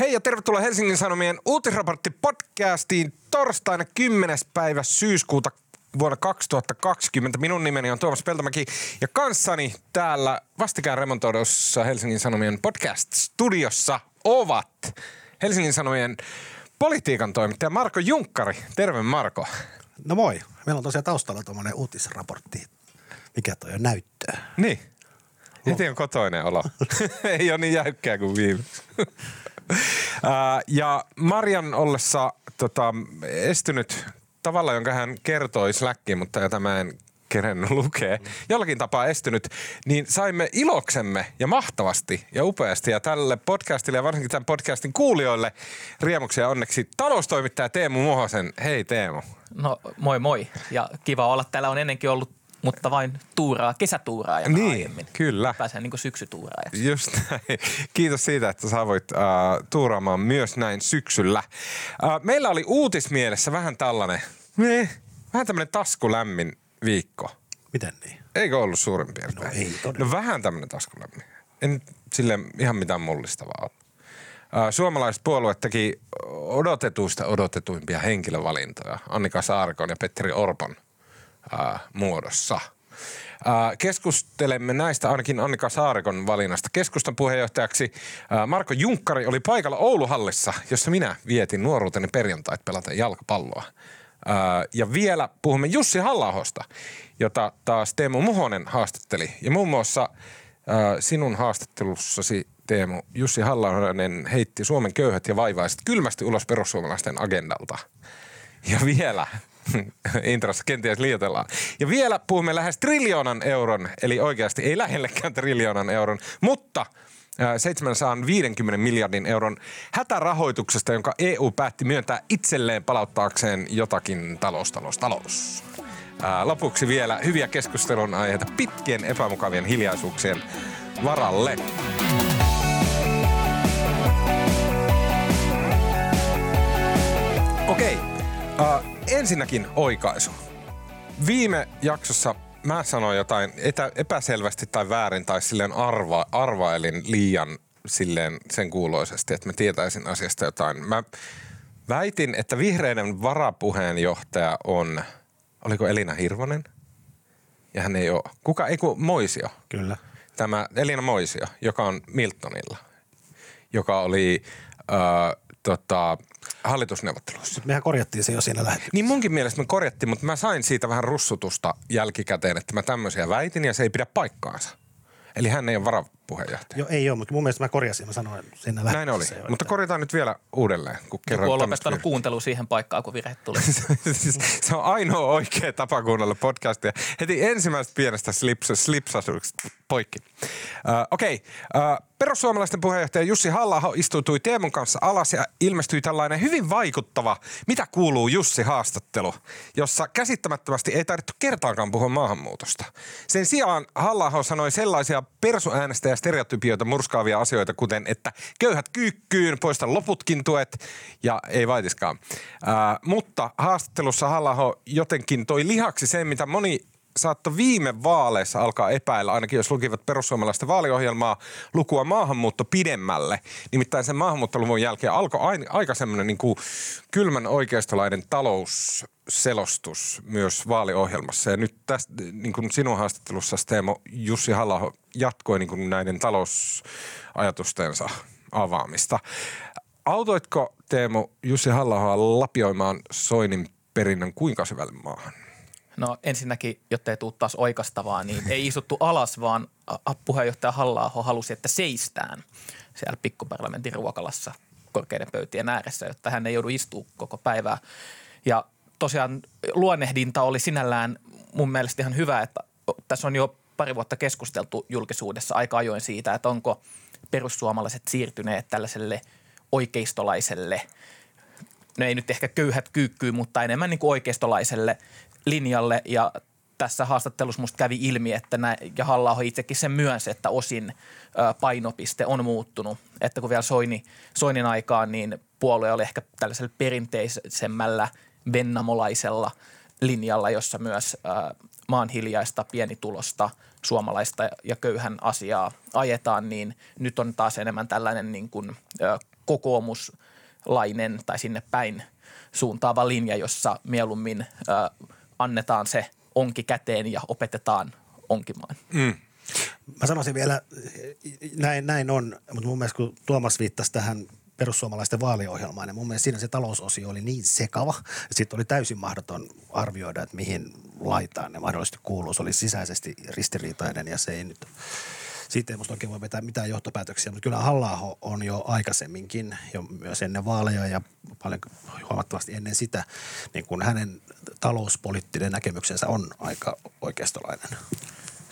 Hei ja tervetuloa Helsingin Sanomien uutisraportti podcastiin torstaina 10. päivä syyskuuta vuonna 2020. Minun nimeni on Tuomas Peltomäki ja kanssani täällä vastikään remontoidussa Helsingin Sanomien podcast-studiossa ovat Helsingin Sanomien politiikan toimittaja Marko Junkkari. Terve Marko. No moi. Meillä on tosiaan taustalla tuommoinen uutisraportti. Mikä toi on näyttöä? Niin. Heti on kotoinen olo. Ei ole niin jäykkää kuin viimeksi. Ja Marian ollessa tota, estynyt tavalla, jonka hän kertoi Slackiin, mutta jota mä en kerennyt lukea, jollakin tapaa estynyt, niin saimme iloksemme ja mahtavasti ja upeasti ja tälle podcastille ja varsinkin tämän podcastin kuulijoille riemuksia onneksi taloustoimittaja Teemu Muhosen. Hei Teemu. No moi moi ja kiva olla. Täällä on ennenkin ollut mutta vain tuuraa, kesätuuraa ja niin, aiemmin. kyllä. Pääsee niin syksytuuraa. Just näin. Kiitos siitä, että saavuit uh, tuuraamaan myös näin syksyllä. Uh, meillä oli uutismielessä vähän tällainen, meh, vähän tämmöinen taskulämmin viikko. Miten niin? Eikö ollut suurin piirtein? No ei todella. No vähän tämmöinen taskulämmin. En sille ihan mitään mullistavaa ole. Uh, suomalaiset puolue teki odotetuista odotetuimpia henkilövalintoja Annika Saarikon ja Petteri Orpon – ää, muodossa. Ää, keskustelemme näistä ainakin Annika Saarikon valinnasta. Keskustan puheenjohtajaksi ää, Marko Junkkari oli paikalla Ouluhallissa, jossa minä vietin nuoruuteni perjantait pelata jalkapalloa. Ja vielä puhumme Jussi Hallahosta, jota taas Teemu Muhonen haastatteli. Ja muun muassa sinun haastattelussasi Teemu, Jussi Hallahonen heitti Suomen köyhät ja vaivaiset kylmästi ulos perussuomalaisten agendalta. Ja vielä introssa kenties liioitellaan. Ja vielä puhumme lähes triljoonan euron, eli oikeasti ei lähellekään triljoonan euron, mutta 750 miljardin euron hätärahoituksesta, jonka EU päätti myöntää itselleen palauttaakseen jotakin talous, talous, talous. Lopuksi vielä hyviä keskustelun aiheita pitkien epämukavien hiljaisuuksien varalle. Ensinnäkin oikaisu. Viime jaksossa mä sanoin jotain etä, epäselvästi tai väärin tai silleen arva, arvailin liian silleen sen kuuloisesti, että mä tietäisin asiasta jotain. Mä väitin, että vihreiden varapuheenjohtaja on, oliko Elina Hirvonen? Ja hän ei ole. Kuka, ei kun Moisio. Kyllä. Tämä Elina Moisio, joka on Miltonilla, joka oli äh, tota, hallitusneuvotteluissa. Mehän korjattiin se jo siinä lähetyksessä. Niin munkin mielestä me korjattiin, mutta mä sain siitä vähän russutusta jälkikäteen, että mä tämmöisiä väitin ja se ei pidä paikkaansa. Eli hän ei ole varapuheenjohtaja. Joo, ei ole, mutta mun mielestä mä korjasin, mä sanoin siinä Näin oli, jo, mutta korjataan nyt vielä uudelleen. Kun kerran on lopettanut kuuntelu siihen paikkaan, kun virhe tuli. se on ainoa oikea tapa kuunnella podcastia. Heti ensimmäisestä pienestä slipsasuksesta poikki. Uh, Okei, okay. uh, perussuomalaisten puheenjohtaja Jussi halla istuutui Teemun kanssa alas ja ilmestyi tällainen hyvin vaikuttava Mitä kuuluu Jussi haastattelu, jossa käsittämättömästi ei tarvittu kertaakaan puhua maahanmuutosta. Sen sijaan halla sanoi sellaisia persuäänestäjä stereotypioita murskaavia asioita, kuten että köyhät kyykkyyn, poista loputkin tuet ja ei vaitiskaan. Uh, mutta haastattelussa halla jotenkin toi lihaksi sen, mitä moni saattoi viime vaaleissa alkaa epäillä, ainakin jos lukivat perussuomalaisten vaaliohjelmaa, lukua maahanmuutto pidemmälle. Nimittäin sen maahanmuuttoluvun jälkeen alkoi aika semmoinen niin kuin kylmän oikeistolainen talousselostus myös vaaliohjelmassa. Ja nyt tästä, niin kuin sinun haastattelussa Teemo Jussi halla jatkoi niin kuin näiden talousajatustensa avaamista. Autoitko Teemu Jussi halla lapioimaan Soinin perinnön kuinka syvälle maahan? No ensinnäkin, jotta ei tule taas oikastavaa, niin ei istuttu alas, vaan puheenjohtaja halla halusi, että seistään siellä pikkuparlamentin ruokalassa korkeiden pöytien ääressä, jotta hän ei joudu istua koko päivää. Ja tosiaan luonnehdinta oli sinällään mun mielestä ihan hyvä, että tässä on jo pari vuotta keskusteltu julkisuudessa aika ajoin siitä, että onko perussuomalaiset siirtyneet tällaiselle oikeistolaiselle no ei nyt ehkä köyhät kyykkyy, mutta enemmän niin kuin oikeistolaiselle linjalle ja tässä haastattelussa musta kävi ilmi, että nä, ja halla itsekin sen myönsi, että osin ö, painopiste on muuttunut. Että kun vielä Soini, Soinin aikaan, niin puolue oli ehkä tällaisella perinteisemmällä vennamolaisella linjalla, jossa myös ö, maan hiljaista pienitulosta suomalaista ja köyhän asiaa ajetaan, niin nyt on taas enemmän tällainen niin kuin, ö, kokoomuslainen tai sinne päin suuntaava linja, jossa mieluummin ö, annetaan se onki käteen ja opetetaan onkimaan. Mm. Mä sanoisin vielä, näin, näin on, mutta mun mielestä kun Tuomas viittasi tähän perussuomalaisten vaaliohjelmaan. Ja mun mielestä siinä se talousosio oli niin sekava, että sitten oli täysin mahdoton arvioida, että mihin laitaan ne mahdollisesti kuuluu. Se oli sisäisesti ristiriitainen ja se ei nyt siitä ei musta oikein voi vetää mitään johtopäätöksiä, mutta kyllä halla on jo aikaisemminkin, jo myös ennen vaaleja ja paljon huomattavasti ennen sitä, niin kun hänen talouspoliittinen näkemyksensä on aika oikeistolainen.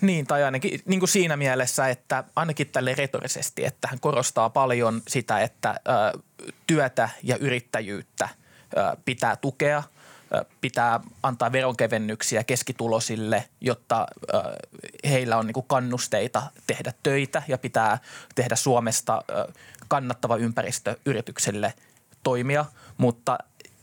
Niin, tai ainakin niin kuin siinä mielessä, että ainakin tälle retorisesti, että hän korostaa paljon sitä, että ö, työtä ja yrittäjyyttä ö, pitää tukea, pitää antaa veronkevennyksiä keskitulosille, jotta heillä on niin kannusteita tehdä töitä ja pitää tehdä Suomesta kannattava ympäristö yritykselle toimia, mutta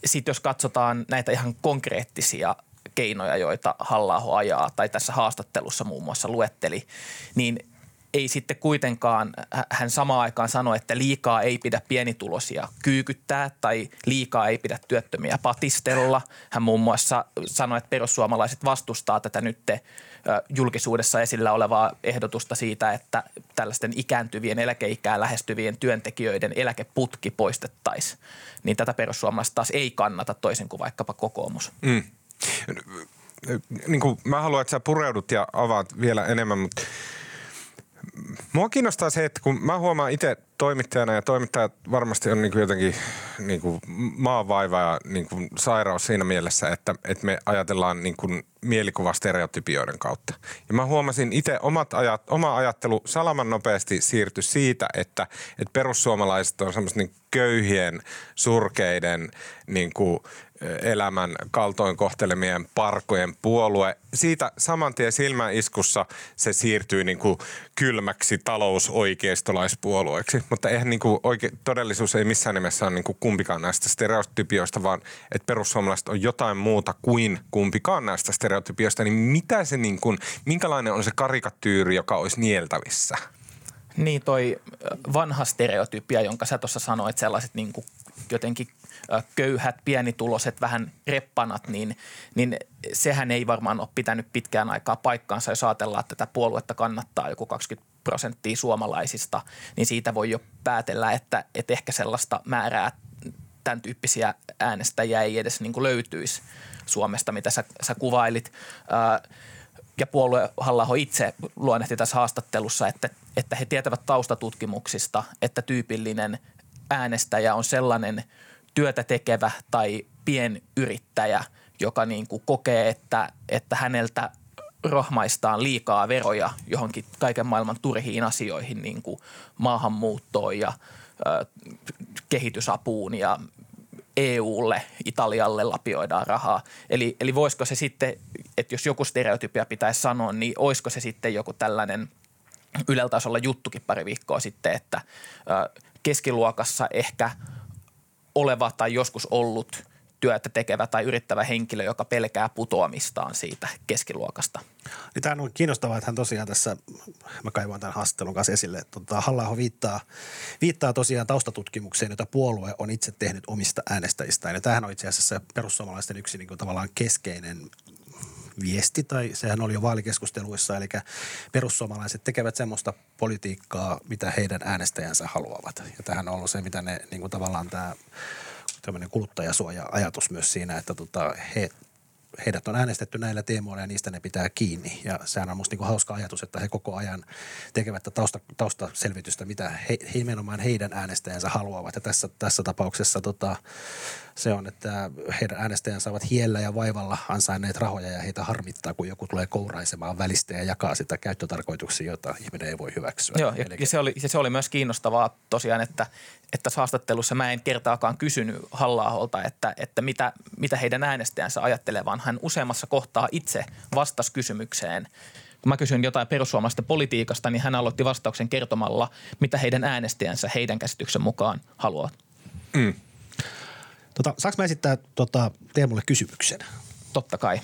sitten jos katsotaan näitä ihan konkreettisia keinoja, joita halla ajaa tai tässä haastattelussa muun muassa luetteli, niin ei sitten kuitenkaan hän samaan aikaan sano, että liikaa ei pidä pienituloisia kyykyttää tai liikaa ei pidä työttömiä patistella. Hän muun muassa sanoi, että perussuomalaiset vastustaa tätä nyt julkisuudessa esillä olevaa ehdotusta siitä, että tällaisten ikääntyvien eläkeikää lähestyvien työntekijöiden eläkeputki poistettaisiin. Niin tätä perussuomalaiset taas ei kannata toisin kuin vaikkapa kokoomus. Mm niin kuin, mä haluan, että sä pureudut ja avaat vielä enemmän, mutta mua kiinnostaa se, että kun mä huomaan itse toimittajana ja toimittajat varmasti on niin kuin jotenkin niin kuin maanvaiva ja niin kuin sairaus siinä mielessä, että, että me ajatellaan niin kuin mielikuvastereotypioiden kautta. Ja mä huomasin itse omat ajat, oma ajattelu salaman nopeasti siirtyi siitä, että, että perussuomalaiset on semmoista niin köyhien, surkeiden niin kuin elämän kaltoin kohtelemien parkojen puolue. Siitä saman tien silmäiskussa se siirtyy niin kuin kylmäksi talousoikeistolaispuolueeksi. Mutta eihän niin kuin oike, todellisuus ei missään nimessä ole niin kuin kumpikaan näistä stereotypioista, vaan että perussuomalaiset on jotain muuta kuin kumpikaan näistä stereotypioista. Niin mitä se niin kuin, minkälainen on se karikatyyri, joka olisi nieltävissä? Niin toi vanha stereotypia, jonka sä tuossa sanoit, sellaiset niin kuin jotenkin köyhät, pienituloiset, vähän reppanat, niin, niin sehän ei varmaan ole pitänyt pitkään aikaa paikkaansa, jos ajatellaan, että tätä puoluetta kannattaa joku 20 prosenttia suomalaisista, niin siitä voi jo päätellä, että, että ehkä sellaista määrää tämän tyyppisiä äänestäjiä ei edes niin löytyisi Suomesta, mitä sä, sä kuvailit. ja puolue halla itse luonnehti tässä haastattelussa, että, että he tietävät taustatutkimuksista, että tyypillinen äänestäjä on sellainen – työtä tekevä tai pienyrittäjä, joka niin kuin kokee, että, että häneltä rohmaistaan liikaa veroja johonkin kaiken maailman turhiin asioihin, niin kuin maahanmuuttoon ja ö, kehitysapuun ja EUlle, Italialle lapioidaan rahaa. Eli, eli voisiko se sitten, että jos joku stereotypia pitäisi sanoa, niin olisiko se sitten joku tällainen Ylellä tasolla juttukin pari viikkoa sitten, että ö, keskiluokassa ehkä – oleva tai joskus ollut työtä tekevä tai yrittävä henkilö, joka pelkää putoamistaan siitä keskiluokasta. Niin tämä on kiinnostavaa, että hän tosiaan tässä, mä kaivan tämän haastattelun kanssa esille, että tota, halla viittaa, viittaa tosiaan taustatutkimukseen, jota puolue on itse tehnyt omista äänestäjistään. Ja tämähän on itse asiassa perussuomalaisten yksi niin kuin, tavallaan keskeinen viesti, tai sehän oli jo vaalikeskusteluissa, eli perussuomalaiset tekevät semmoista politiikkaa, mitä heidän äänestäjänsä haluavat. Ja tähän on ollut se, mitä ne niin kuin tavallaan tämä tämmöinen kuluttajasuoja-ajatus myös siinä, että tota, he heidät on äänestetty näillä teemoilla ja niistä ne pitää kiinni. Ja sehän on musta niin hauska ajatus, että he koko ajan tekevät tausta, taustaselvitystä, mitä he, he nimenomaan heidän äänestäjänsä haluavat. Ja tässä, tässä tapauksessa tota, se on, että heidän äänestäjänsä ovat hiellä ja vaivalla ansainneet rahoja ja heitä harmittaa, kun joku tulee kouraisemaan välistä ja jakaa sitä käyttötarkoituksia, jota ihminen ei voi hyväksyä. Joo, ja, Eli... ja, se, oli, ja se oli myös kiinnostavaa tosiaan, että, että haastattelussa mä en kertaakaan kysynyt halla että, että mitä, mitä heidän äänestäjänsä ajattelee, vaan hän useammassa kohtaa itse vastasi kysymykseen kun mä kysyin jotain perussuomalaisten politiikasta, niin hän aloitti vastauksen kertomalla, mitä heidän äänestäjänsä heidän käsityksen mukaan haluavat. Mm. Tota, saanko mä esittää tota, Teemulle kysymyksen? Totta kai.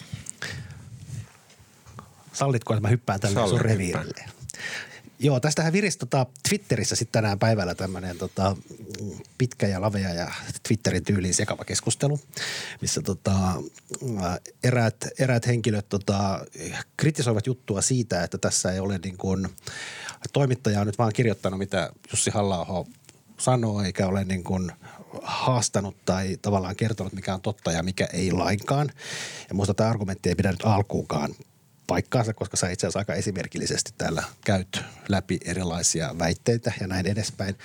Sallitko, että mä hyppään tälle sun reviirille? Joo, tästähän virisi tota, Twitterissä sitten tänään päivällä tämmöinen tota, pitkä ja lavea ja Twitterin tyyliin sekava keskustelu, missä tota, eräät, eräät henkilöt tota, kritisoivat juttua siitä, että tässä ei ole niin kuin, toimittaja on nyt vaan kirjoittanut, mitä Jussi halla sanoo, eikä ole niin kuin haastanut tai tavallaan kertonut, mikä on totta ja mikä ei lainkaan. Ja minusta tämä argumentti ei pidä nyt alkuunkaan paikkaansa, koska sä itse asiassa aika esimerkillisesti täällä käyt läpi erilaisia väitteitä ja näin edespäin.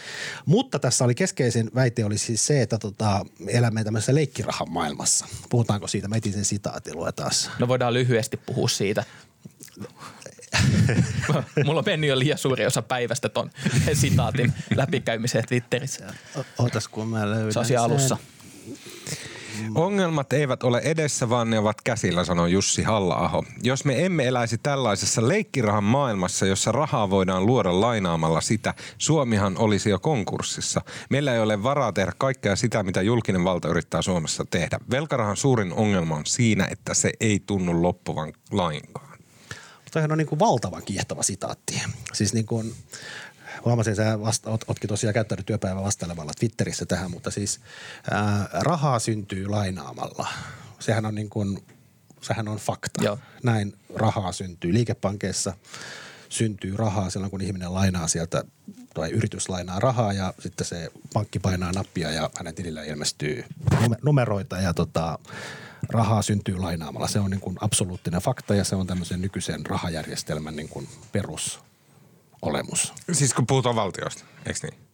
Mutta tässä oli keskeisin väite oli siis se, että tota, me elämme tämmöisessä leikkirahan maailmassa. Puhutaanko siitä? Mä etin sen sitaatin, luetaan. No voidaan lyhyesti puhua siitä. Mulla on mennyt jo liian suuri osa päivästä ton sitaatin läpikäymiseen Twitterissä. Ootas, kun mä löydän Se alussa. Ongelmat eivät ole edessä, vaan ne ovat käsillä, sanoi Jussi halla Jos me emme eläisi tällaisessa leikkirahan maailmassa, jossa rahaa voidaan luoda lainaamalla sitä, Suomihan olisi jo konkurssissa. Meillä ei ole varaa tehdä kaikkea sitä, mitä julkinen valta yrittää Suomessa tehdä. Velkarahan suurin ongelma on siinä, että se ei tunnu loppuvan lainkaan. Toihan on niin kuin valtavan kiehtova sitaatti. Siis niin kuin, huomasin, sä vasta, ot, otkin tosiaan käyttänyt työpäivän vastailemalla Twitterissä tähän, mutta siis ää, rahaa syntyy lainaamalla. Sehän on niin kuin, sehän on fakta. Joo. Näin rahaa syntyy. Liikepankeissa syntyy rahaa silloin, kun ihminen lainaa sieltä tai yritys lainaa rahaa ja sitten se pankki painaa nappia ja hänen tilillä ilmestyy numeroita ja tota, rahaa syntyy lainaamalla. Se on niin kuin absoluuttinen fakta ja se on tämmöisen nykyisen rahajärjestelmän niin kuin perusolemus. Siis kun puhutaan valtiosta, eikö niin?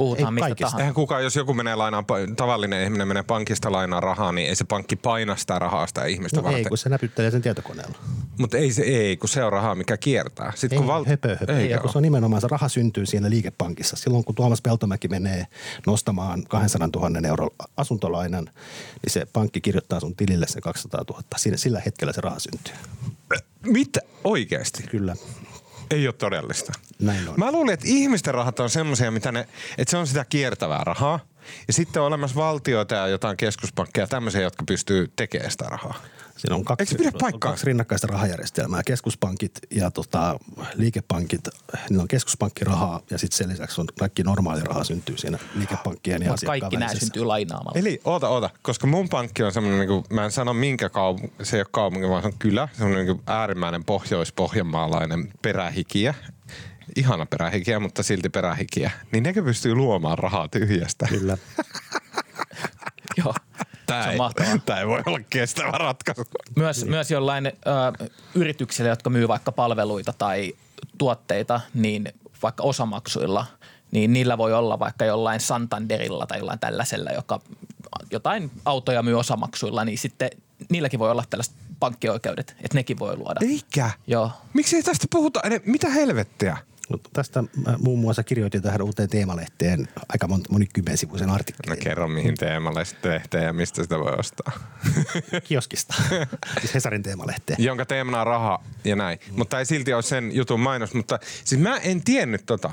Puhutaan Ei mistä kaikista. tahansa. Eihän kukaan, jos joku menee lainaan, tavallinen ihminen menee pankista lainaa rahaa, niin ei se pankki paina sitä rahaa sitä ihmistä No ei, varten. kun se näpyttelee sen tietokoneella. Mutta ei se ei, kun se on rahaa, mikä kiertää. Sitten Ei, kun val... höpö, höpö. Ei, kun se on nimenomaan, se raha syntyy siinä liikepankissa. Silloin kun Tuomas Peltomäki menee nostamaan 200 000 euron asuntolainan, niin se pankki kirjoittaa sun tilille sen 200 000. Siinä, sillä hetkellä se raha syntyy. Mitä? Oikeasti? Kyllä, Ei ole todellista. näin on. Mä luulin, että ihmisten rahat on semmoisia, mitä ne, että se on sitä kiertävää rahaa. Ja sitten on olemassa valtioita ja jotain keskuspankkeja, tämmöisiä, jotka pystyy tekemään sitä rahaa. Siinä on kaksi, Eikö se pidä paikkaa? kaksi rinnakkaista rahajärjestelmää. Keskuspankit ja tota, liikepankit, niillä on keskuspankkirahaa ja sitten sen lisäksi on kaikki normaali raha syntyy siinä liikepankkien ja Mutta asiakkaan kaikki nämä syntyy lainaamalla. Eli oota, oota, koska mun pankki on semmoinen, niin kuin, mä en sano minkä kaupunki, se ei ole kaupunki, vaan se on kylä, semmoinen niin kuin äärimmäinen pohjois-pohjanmaalainen perähikiä. Ihana perähikiä, mutta silti perähikiä. Niin nekö pystyy luomaan rahaa tyhjästä. Kyllä. Joo, Se on ei, mahtavaa. tää ei voi olla kestävä ratkaisu. Myös, myös jollain ö, yrityksillä, jotka myy vaikka palveluita tai tuotteita, niin vaikka osamaksuilla, niin niillä voi olla vaikka jollain Santanderilla tai jollain tällaisella, joka jotain autoja myy osamaksuilla, niin sitten niilläkin voi olla tällaiset pankkioikeudet, että nekin voi luoda. Eikä. Joo. Miksi ei tästä puhuta? Mitä helvettiä? No, tästä mä muun muassa kirjoitin tähän uuteen teemalehteen aika mon, monikymmensivuisen No artikkelin kerro mihin tehtee ja mistä sitä voi ostaa. kioskista, siis Hesarin teemalehteen. Jonka teemana on raha ja näin. Mutta ei silti ole sen jutun mainos. Mutta siis mä en tiennyt tota.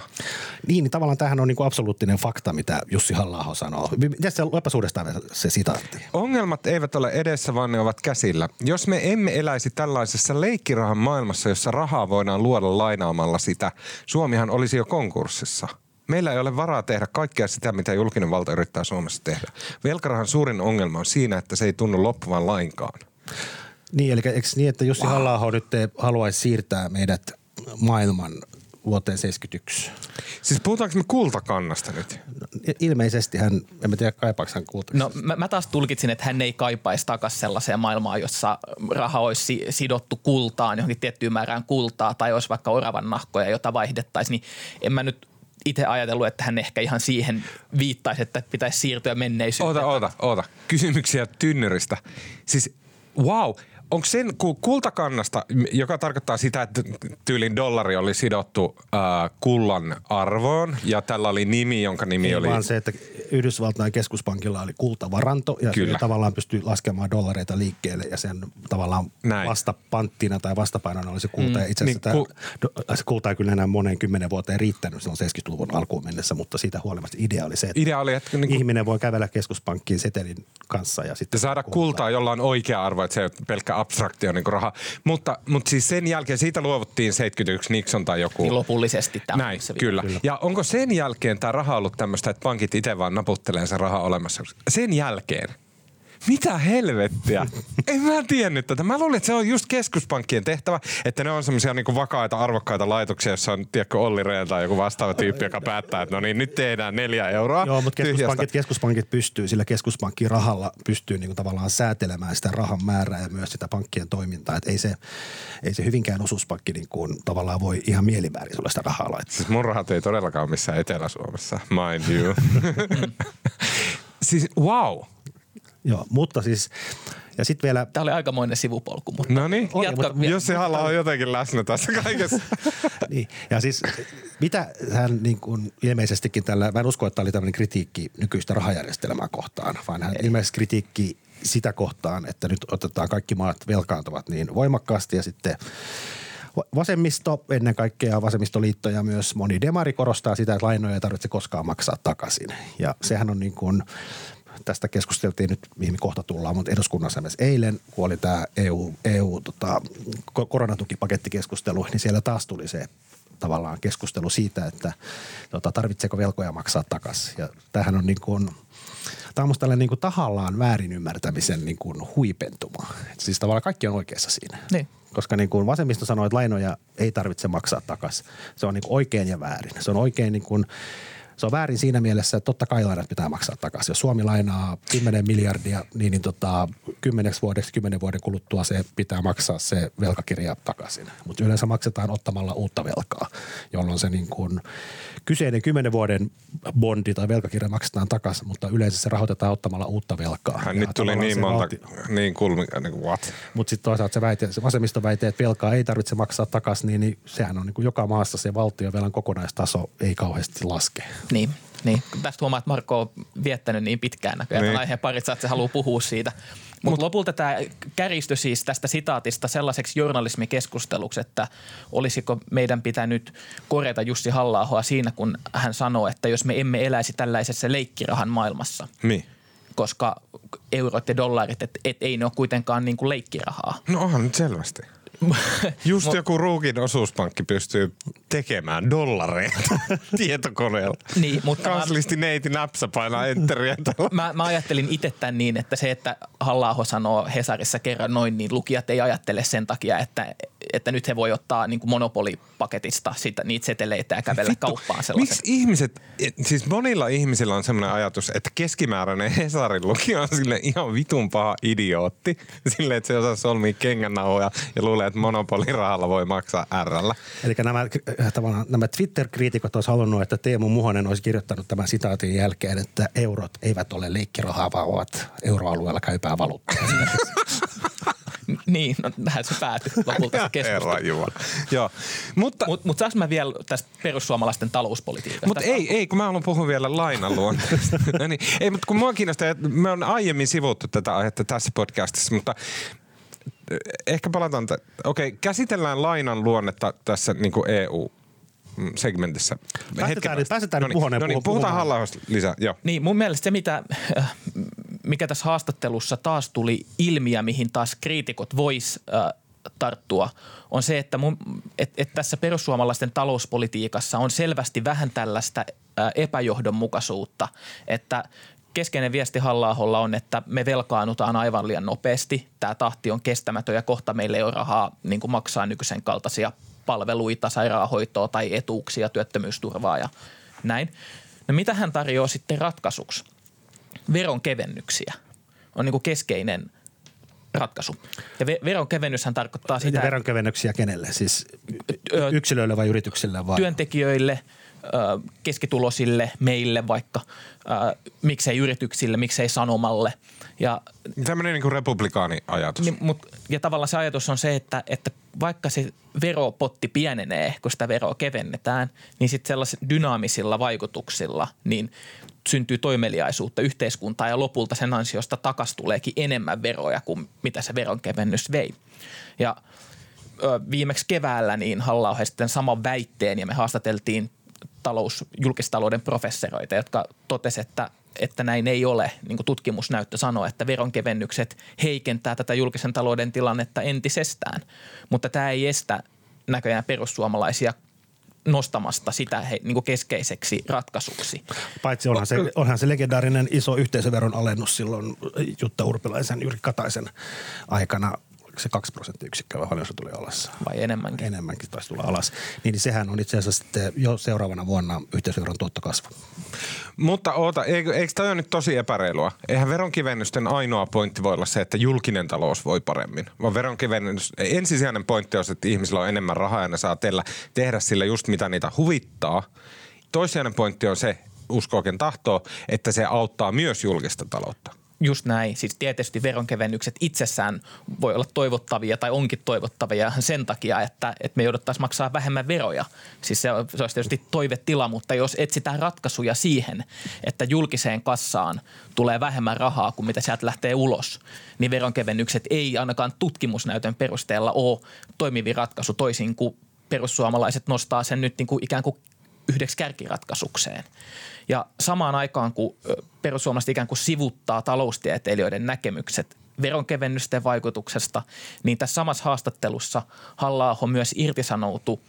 Niin, niin tavallaan tämähän on niin kuin absoluuttinen fakta, mitä Jussi halla sanoo. Miten se luepas uudestaan se sitaatti? Ongelmat eivät ole edessä, vaan ne ovat käsillä. Jos me emme eläisi tällaisessa leikkirahan maailmassa, jossa rahaa voidaan luoda lainaamalla sitä, Suomihan olisi jo konkurssissa. Meillä ei ole varaa tehdä kaikkea sitä, mitä julkinen valta yrittää Suomessa tehdä. Velkarahan suurin ongelma on siinä, että se ei tunnu loppuvan lainkaan. Niin, eli eikö niin, että Jussi wow. halla nyt haluaisi siirtää meidät maailman vuoteen 71? Siis puhutaanko me kultakannasta nyt? No, ilmeisesti hän, en mä tiedä kaipaako hän kulta. No mä, mä taas tulkitsin, että hän ei kaipaisi takaisin sellaiseen maailmaan, jossa raha olisi si- sidottu kultaan, johonkin tiettyyn määrään kultaa tai olisi vaikka oravan nahkoja, jota vaihdettaisiin, niin en mä nyt itse ajatellut, että hän ehkä ihan siihen viittaisi, että pitäisi siirtyä menneisyyteen. Oota, oota, oota. Kysymyksiä tynnyristä. Siis wow, onko sen ku- kultakannasta, joka tarkoittaa sitä, että tyylin dollari oli sidottu äh, kullan arvoon ja tällä oli nimi, jonka nimi Ei oli... vaan se, että Yhdysvaltain keskuspankilla oli kultavaranto ja Kyllä. se tavallaan pystyi laskemaan dollareita liikkeelle ja sen tavallaan Näin. vastapanttina tai vastapainona oli se kulta. Mm, ja itse asiassa niin niin, tämä, se kulta ei kyllä enää moneen kymmenen vuoteen riittänyt silloin 70-luvun alkuun mennessä, mutta siitä huolimatta idea oli se, että Idea oli, että niinku- ihminen voi kävellä keskuspankkiin setelin kanssa ja sitten Ja saada kultaa, jolla on oikea arvo, että se ei ole pelkkä abstraktio niin raha. Mutta, mutta siis sen jälkeen siitä luovuttiin 71 Nixon tai joku. Niin lopullisesti tämä Näin, kyllä. kyllä. Ja onko sen jälkeen tämä raha ollut tämmöistä, että pankit itse vaan naputtelee se raha olemassa? Sen jälkeen mitä helvettiä? en mä tiennyt tätä. Mä luulin, että se on just keskuspankkien tehtävä, että ne on semmoisia niinku vakaita, arvokkaita laitoksia, jossa on, tiedätkö, Olli Rehn tai joku vastaava tyyppi, joka päättää, että no niin, nyt tehdään neljä euroa. Joo, mutta keskuspankit, keskuspankit pystyy, sillä keskuspankin rahalla pystyy niinku tavallaan säätelemään sitä rahan määrää ja myös sitä pankkien toimintaa. Et ei, se, ei se hyvinkään osuuspankki niinku tavallaan voi ihan mieliväärin sulle sitä rahaa laittaa. Siis mun rahat ei todellakaan ole missään Etelä-Suomessa, mind you. siis wow, Joo, mutta siis, ja sitten vielä... Tämä oli aikamoinen sivupolku, mutta no niin, jos se hala on jotenkin läsnä tässä kaikessa. niin, ja siis mitä hän niin kuin ilmeisestikin tällä, mä en usko, että oli tämmöinen kritiikki nykyistä rahajärjestelmää kohtaan, vaan hän ilmeisesti kritiikki sitä kohtaan, että nyt otetaan kaikki maat velkaantuvat niin voimakkaasti ja sitten vasemmisto, ennen kaikkea vasemmistoliitto ja myös moni demari korostaa sitä, että lainoja ei tarvitse koskaan maksaa takaisin. Ja sehän on niin kuin tästä keskusteltiin nyt, mihin kohta tullaan, mutta eduskunnassa myös eilen, kun oli tämä EU, EU tota, koronatukipakettikeskustelu, niin siellä taas tuli se tavallaan keskustelu siitä, että tota, tarvitseeko velkoja maksaa takaisin. Ja tämähän on niin kuin, tämä on niin kuin tahallaan väärin ymmärtämisen niin kuin huipentuma. Et siis tavallaan kaikki on oikeassa siinä. Niin. Koska niin kuin vasemmisto sanoi, että lainoja ei tarvitse maksaa takaisin. Se on niin kuin oikein ja väärin. Se on oikein niin kuin se on väärin siinä mielessä, että totta kai lainat pitää maksaa takaisin. Jos Suomi lainaa 10 miljardia, niin, niin tota, 10 vuodeksi, 10 vuoden kuluttua se pitää maksaa se velkakirja takaisin. Mutta yleensä maksetaan ottamalla uutta velkaa, jolloin se niin kuin kyseinen 10 vuoden bondi tai velkakirja maksetaan takaisin, mutta yleensä se rahoitetaan ottamalla uutta velkaa. Hän nyt tuli niin monta, valti... niin kulmi, niin kuin what? Mutta sitten toisaalta se, väite, se vasemmisto väite, että velkaa ei tarvitse maksaa takaisin, niin, niin sehän on niin kuin joka maassa se valtiovelan kokonaistaso ei kauheasti laske. Niin, niin. Tästä huomaa, että Marko on viettänyt niin pitkään näköjään niin. aiheen parissa, että se haluaa puhua siitä. Mutta Mut, lopulta tämä käristyi siis tästä sitaatista sellaiseksi journalismikeskusteluksi, että olisiko meidän pitänyt korjata Jussi halla siinä, kun hän sanoo, että jos me emme eläisi tällaisessa leikkirahan maailmassa. Niin koska eurot ja dollarit, että et ei ne ole kuitenkaan niin kuin leikkirahaa. No onhan nyt selvästi. Just joku ruukin osuuspankki pystyy tekemään dollareita tietokoneella. Niin, mutta Kanslisti mä, neiti napsa painaa enteriä. Mä, mä, ajattelin itse tämän niin, että se, että halla sanoo Hesarissa kerran noin, niin lukijat ei ajattele sen takia, että, että nyt he voi ottaa niin kuin monopolipaketista sitä, niitä seteleitä ja kävellä Vittu, kauppaan sellaisen. Miksi ihmiset, siis monilla ihmisillä on sellainen ajatus, että keskimääräinen Hesarin lukija on sille ihan vitun paha idiootti. Silleen, että se osaa solmia kengännauhoja ja luulee, että monopolirahalla voi maksaa RL. Eli nämä, äh, nämä Twitter-kriitikot olisi halunnut, että Teemu Muhonen olisi kirjoittanut tämän sitaatin jälkeen, että eurot eivät ole leikkirahaa, vaan ovat euroalueella käypää valuuttaa. niin, no tähän se päätyi lopulta se keskustelu. Joo. Mutta mut, mut saanko mä vielä tästä perussuomalaisten talouspolitiikasta? Mutta ei, ei, kun mä haluan puhua vielä lainan no niin, ei, mutta kun mua kiinnostaa, että me on aiemmin sivuttu tätä aihetta tässä podcastissa, mutta ehkä palataan, okei, okay, käsitellään lainan luonnetta tässä niin kuin EU segmentissä. Päästetään, päästetään no niin, no niin, puhutaan halla lisää. Joo. Niin, mun mielestä se, mitä, äh, mikä tässä haastattelussa taas tuli ilmiä, mihin taas kriitikot vois tarttua, on se, että, mun, et, et tässä perussuomalaisten talouspolitiikassa on selvästi vähän tällaista epäjohdonmukaisuutta, että keskeinen viesti halla on, että me velkaannutaan aivan liian nopeasti. Tämä tahti on kestämätön ja kohta meillä ei ole rahaa niin kuin maksaa nykyisen kaltaisia palveluita, sairaanhoitoa tai etuuksia, työttömyysturvaa ja näin. No mitä hän tarjoaa sitten ratkaisuksi? Veronkevennyksiä on niin kuin keskeinen ratkaisu. Ja ve- veronkevennyshän tarkoittaa sitä... Ja veronkevennyksiä kenelle? Siis yksilöille vai yrityksille? Vai? Työntekijöille, keskitulosille, meille vaikka, miksei yrityksille, miksei sanomalle. Ja, Tämmöinen niin kuin republikaani ajatus. Niin, mut, ja tavallaan se ajatus on se, että, että vaikka se veropotti pienenee, kun sitä veroa kevennetään, niin sitten sellaisilla dynaamisilla vaikutuksilla niin syntyy toimeliaisuutta yhteiskuntaa ja lopulta sen ansiosta takas tuleekin enemmän veroja kuin mitä se veronkevennys vei. Ja viimeksi keväällä niin halla sitten saman väitteen ja me haastateltiin talous, julkistalouden professoreita, jotka totesivat, että, että näin ei ole. Niin kuin tutkimusnäyttö sanoo, että veronkevennykset heikentää tätä julkisen talouden tilannetta entisestään. Mutta tämä ei estä näköjään perussuomalaisia nostamasta sitä he, niin kuin keskeiseksi ratkaisuksi. Paitsi onhan se, onhan se legendaarinen iso yhteisöveron alennus silloin Jutta Urpilaisen, Jyrki Kataisen aikana se kaksi prosenttiyksikköä vai paljon se tuli alas? Vai enemmänkin? Enemmänkin taisi tulla alas. Niin, niin sehän on itse asiassa sitten jo seuraavana vuonna yhteisöveron tuottokasvu. Mutta oota, eikö, eikö toi ole nyt tosi epäreilua? Eihän veronkivennysten ainoa pointti voi olla se, että julkinen talous voi paremmin. Vaan veronkivennys, ensisijainen pointti on se, että ihmisillä on enemmän rahaa ja ne saa tehdä, tehdä sillä just mitä niitä huvittaa. Toissijainen pointti on se, uskoakin tahtoo, että se auttaa myös julkista taloutta. Just näin. Siis tietysti veronkevennykset itsessään voi olla toivottavia tai onkin toivottavia sen takia, että, että me jouduttaisiin maksaa vähemmän veroja. Siis se, se olisi tietysti toivetila, mutta jos etsitään ratkaisuja siihen, että julkiseen kassaan tulee vähemmän rahaa kuin mitä sieltä lähtee ulos, niin veronkevennykset ei ainakaan tutkimusnäytön perusteella ole toimivi ratkaisu toisin kuin perussuomalaiset nostaa sen nyt niin kuin ikään kuin yhdeksi kärkiratkaisukseen. Ja samaan aikaan, kun perussuomalaiset ikään kuin sivuttaa taloustieteilijöiden näkemykset veronkevennysten vaikutuksesta, niin tässä samassa haastattelussa halla myös irtisanoutui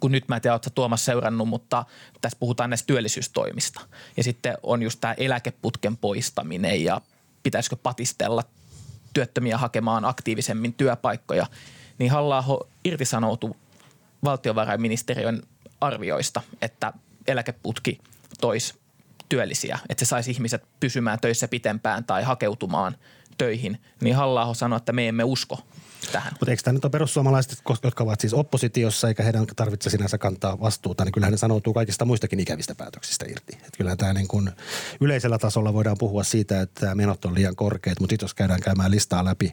kun nyt mä en tiedä, oletko Tuomas seurannut, mutta tässä puhutaan näistä työllisyystoimista. Ja sitten on just tämä eläkeputken poistaminen ja pitäisikö patistella työttömiä hakemaan aktiivisemmin työpaikkoja. Niin halla irtisanoutui valtiovarainministeriön arvioista, että eläkeputki toisi työllisiä, että se saisi ihmiset pysymään töissä pitempään tai hakeutumaan töihin, niin halla sanoi, että me emme usko tähän. Mutta eikö tämä nyt ole perussuomalaiset, jotka ovat siis oppositiossa eikä heidän tarvitse sinänsä kantaa vastuuta, niin kyllähän ne sanoutuu kaikista muistakin ikävistä päätöksistä irti. Et kyllä tämä niin kuin yleisellä tasolla voidaan puhua siitä, että menot on liian korkeat, mutta jos käydään käymään listaa läpi,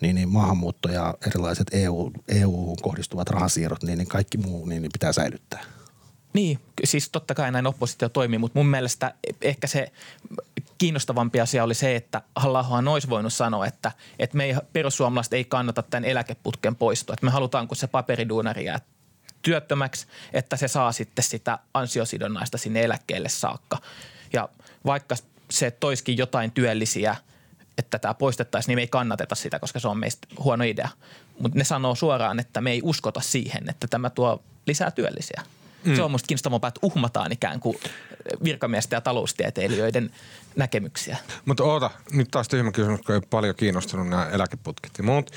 niin, niin maahanmuutto ja erilaiset EU, EU kohdistuvat rahasiirrot, niin, niin kaikki muu niin, niin pitää säilyttää. Niin, siis totta kai näin oppositio toimii, mutta mun mielestä ehkä se kiinnostavampi asia oli se, että halla olisi voinut sanoa, että, että me ei, perussuomalaiset ei kannata tämän eläkeputken poistoa. Että me halutaan, kun se paperiduunari jää työttömäksi, että se saa sitten sitä ansiosidonnaista sinne eläkkeelle saakka. Ja vaikka se toiskin jotain työllisiä, että tämä poistettaisiin, niin me ei kannateta sitä, koska se on meistä huono idea. Mutta ne sanoo suoraan, että me ei uskota siihen, että tämä tuo lisää työllisiä. Mm. Se on musta kiinnostavampaa, että uhmataan ikään kuin virkamiesten ja taloustieteilijöiden näkemyksiä. Mutta oota, nyt taas tyhmä kysymys, kun ei paljon kiinnostunut nämä eläkeputket ja muut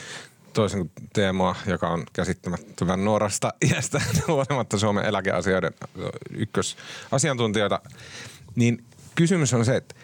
toisen kuin Teemoa, joka on käsittämättömän nuorasta iästä huolimatta Suomen eläkeasioiden ykkösasiantuntijoita, niin kysymys on se, että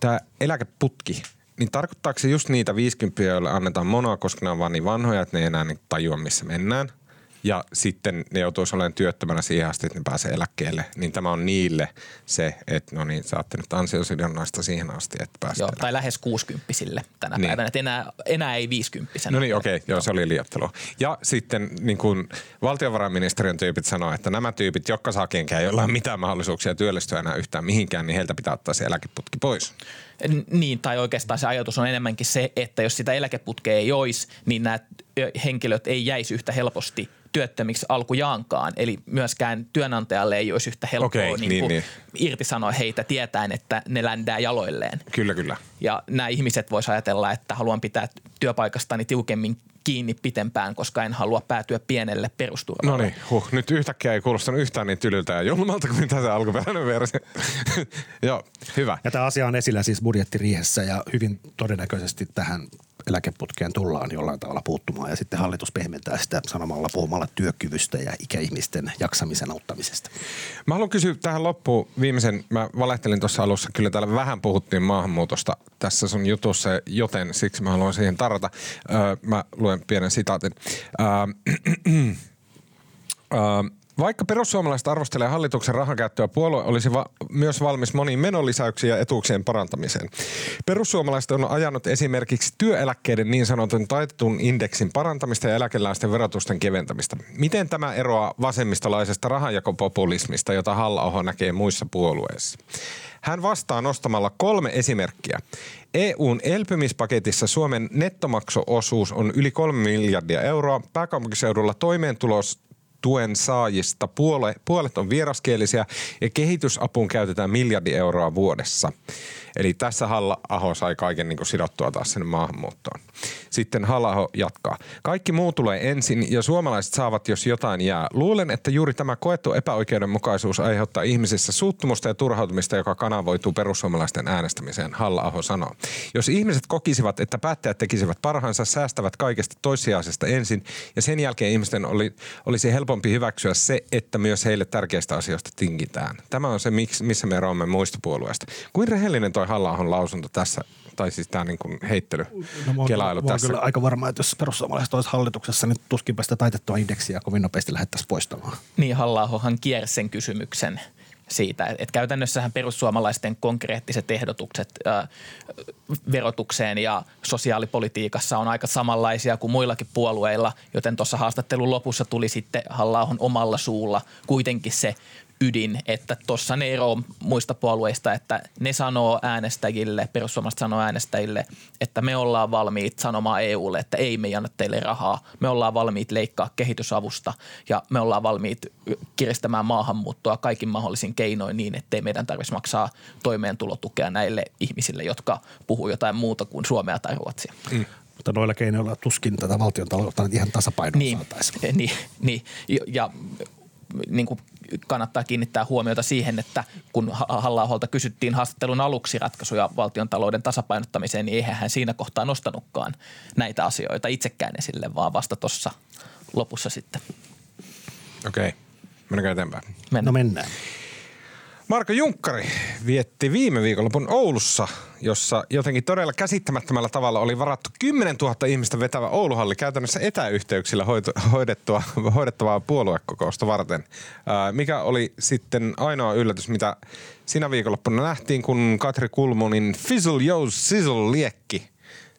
tämä eläkeputki, niin tarkoittaako se just niitä 50 joille annetaan monoa, koska ne on vaan niin vanhoja, että ne ei enää niin tajua, missä mennään – ja sitten ne joutuisi olemaan työttömänä siihen asti, että ne pääsee eläkkeelle, niin tämä on niille se, että no niin, saatte nyt ansiosidonnaista siihen asti, että pääsee Joo, tai lähes 60 tänä niin. päivänä, että enää, enää ei 50 No niin, okei, okay, joo, se oli liiottelu. Ja sitten niin kuin valtiovarainministeriön tyypit sanoo, että nämä tyypit, jotka saa kenkään, joilla on mitään mahdollisuuksia työllistyä enää yhtään mihinkään, niin heiltä pitää ottaa se eläkeputki pois. Niin, tai oikeastaan se ajatus on enemmänkin se, että jos sitä eläkeputkea ei olisi, niin nämä henkilöt ei jäisi yhtä helposti työttömiksi alkujaankaan. Eli myöskään työnantajalle ei olisi yhtä helppoa okay, niin niin, niin. irtisanoa heitä tietäen, että ne ländää jaloilleen. Kyllä, kyllä. Ja nämä ihmiset voisivat ajatella, että haluan pitää työpaikastani tiukemmin kiinni pitempään, koska en halua päätyä pienelle perusturvalle. No niin, huh. nyt yhtäkkiä ei kuulostanut yhtään niin tylyltä ja julmalta kuin se alkuperäinen versio. Joo, hyvä. Ja tämä asia on esillä siis budjettiriihessä ja hyvin todennäköisesti tähän eläkeputkeen tullaan jollain tavalla puuttumaan ja sitten hallitus pehmentää sitä sanomalla puhumalla työkyvystä ja ikäihmisten jaksamisen auttamisesta. Mä haluan kysyä tähän loppuun viimeisen, mä valehtelin tuossa alussa, kyllä täällä vähän puhuttiin maahanmuutosta tässä sun jutussa, joten siksi mä haluan siihen tarrata. Öö, mä luen pienen sitaatin. Öö, öö, vaikka perussuomalaiset arvostelee hallituksen rahankäyttöä, puolue olisi va- myös valmis moniin menolisäyksiin ja etuuksien parantamiseen. Perussuomalaiset on ajanut esimerkiksi työeläkkeiden niin sanotun taitetun indeksin parantamista ja eläkeläisten verotusten keventämistä. Miten tämä eroaa vasemmistolaisesta rahanjakopopulismista, jota halla näkee muissa puolueissa? Hän vastaa nostamalla kolme esimerkkiä. EUn elpymispaketissa Suomen nettomaksuosuus on yli kolme miljardia euroa. Pääkaupunkiseudulla toimeentulos kehitystuen saajista puole, puolet on vieraskielisiä ja kehitysapuun käytetään miljardi euroa vuodessa. Eli tässä Halla-aho sai kaiken niin kuin sidottua taas sinne maahanmuuttoon. Sitten halla jatkaa. Kaikki muu tulee ensin ja suomalaiset saavat, jos jotain jää. Luulen, että juuri tämä koettu epäoikeudenmukaisuus aiheuttaa ihmisissä suuttumusta ja turhautumista, joka kanavoituu perussuomalaisten äänestämiseen, halla sanoo. Jos ihmiset kokisivat, että päättäjät tekisivät parhaansa, säästävät kaikesta toissijaisesta ensin ja sen jälkeen ihmisten oli, olisi helpompi hyväksyä se, että myös heille tärkeistä asioista tinkitään. Tämä on se, missä me eroamme muista puolueista. Kuin rehellinen toi halla lausunto tässä tai siis tämä niin kuin heittely, no, kelailu mä, tässä. kyllä aika varma, että jos perussuomalaiset olisi hallituksessa, niin tuskinpä sitä taitettua indeksiä kovin nopeasti lähdettäisiin poistamaan. Niin, halla kiersi sen kysymyksen siitä, että käytännössähän perussuomalaisten konkreettiset ehdotukset äh, verotukseen ja sosiaalipolitiikassa on aika samanlaisia kuin muillakin puolueilla, joten tuossa haastattelun lopussa tuli sitten halla omalla suulla kuitenkin se ydin, että tuossa ne ero muista puolueista, että ne sanoo äänestäjille, perussuomalaiset sanoo äänestäjille, että me ollaan valmiit sanomaan EUlle, että ei me anna teille rahaa. Me ollaan valmiit leikkaa kehitysavusta ja me ollaan valmiit kiristämään maahanmuuttoa kaikin mahdollisin keinoin niin, ettei meidän tarvitsisi maksaa toimeentulotukea näille ihmisille, jotka puhuu jotain muuta kuin suomea tai ruotsia. Mm mutta noilla keinoilla tuskin tätä valtion taloutta ihan tasapainoa niin, saataisiin. Niin, niin, ja niin kuin kannattaa kiinnittää huomiota siihen, että kun halla kysyttiin haastattelun aluksi ratkaisuja valtion talouden tasapainottamiseen, niin eihän hän siinä kohtaa nostanutkaan näitä asioita itsekään esille, vaan vasta tuossa lopussa sitten. Okei, okay. mennäänkö eteenpäin? Mennään. No mennään. Marko Junkkari vietti viime viikonlopun Oulussa, jossa jotenkin todella käsittämättömällä tavalla oli varattu 10 000 ihmistä vetävä Ouluhalli käytännössä etäyhteyksillä hoidettua, hoidettavaa puoluekokousta varten. mikä oli sitten ainoa yllätys, mitä siinä viikonloppuna nähtiin, kun Katri Kulmunin Fizzle Yo Sizzle liekki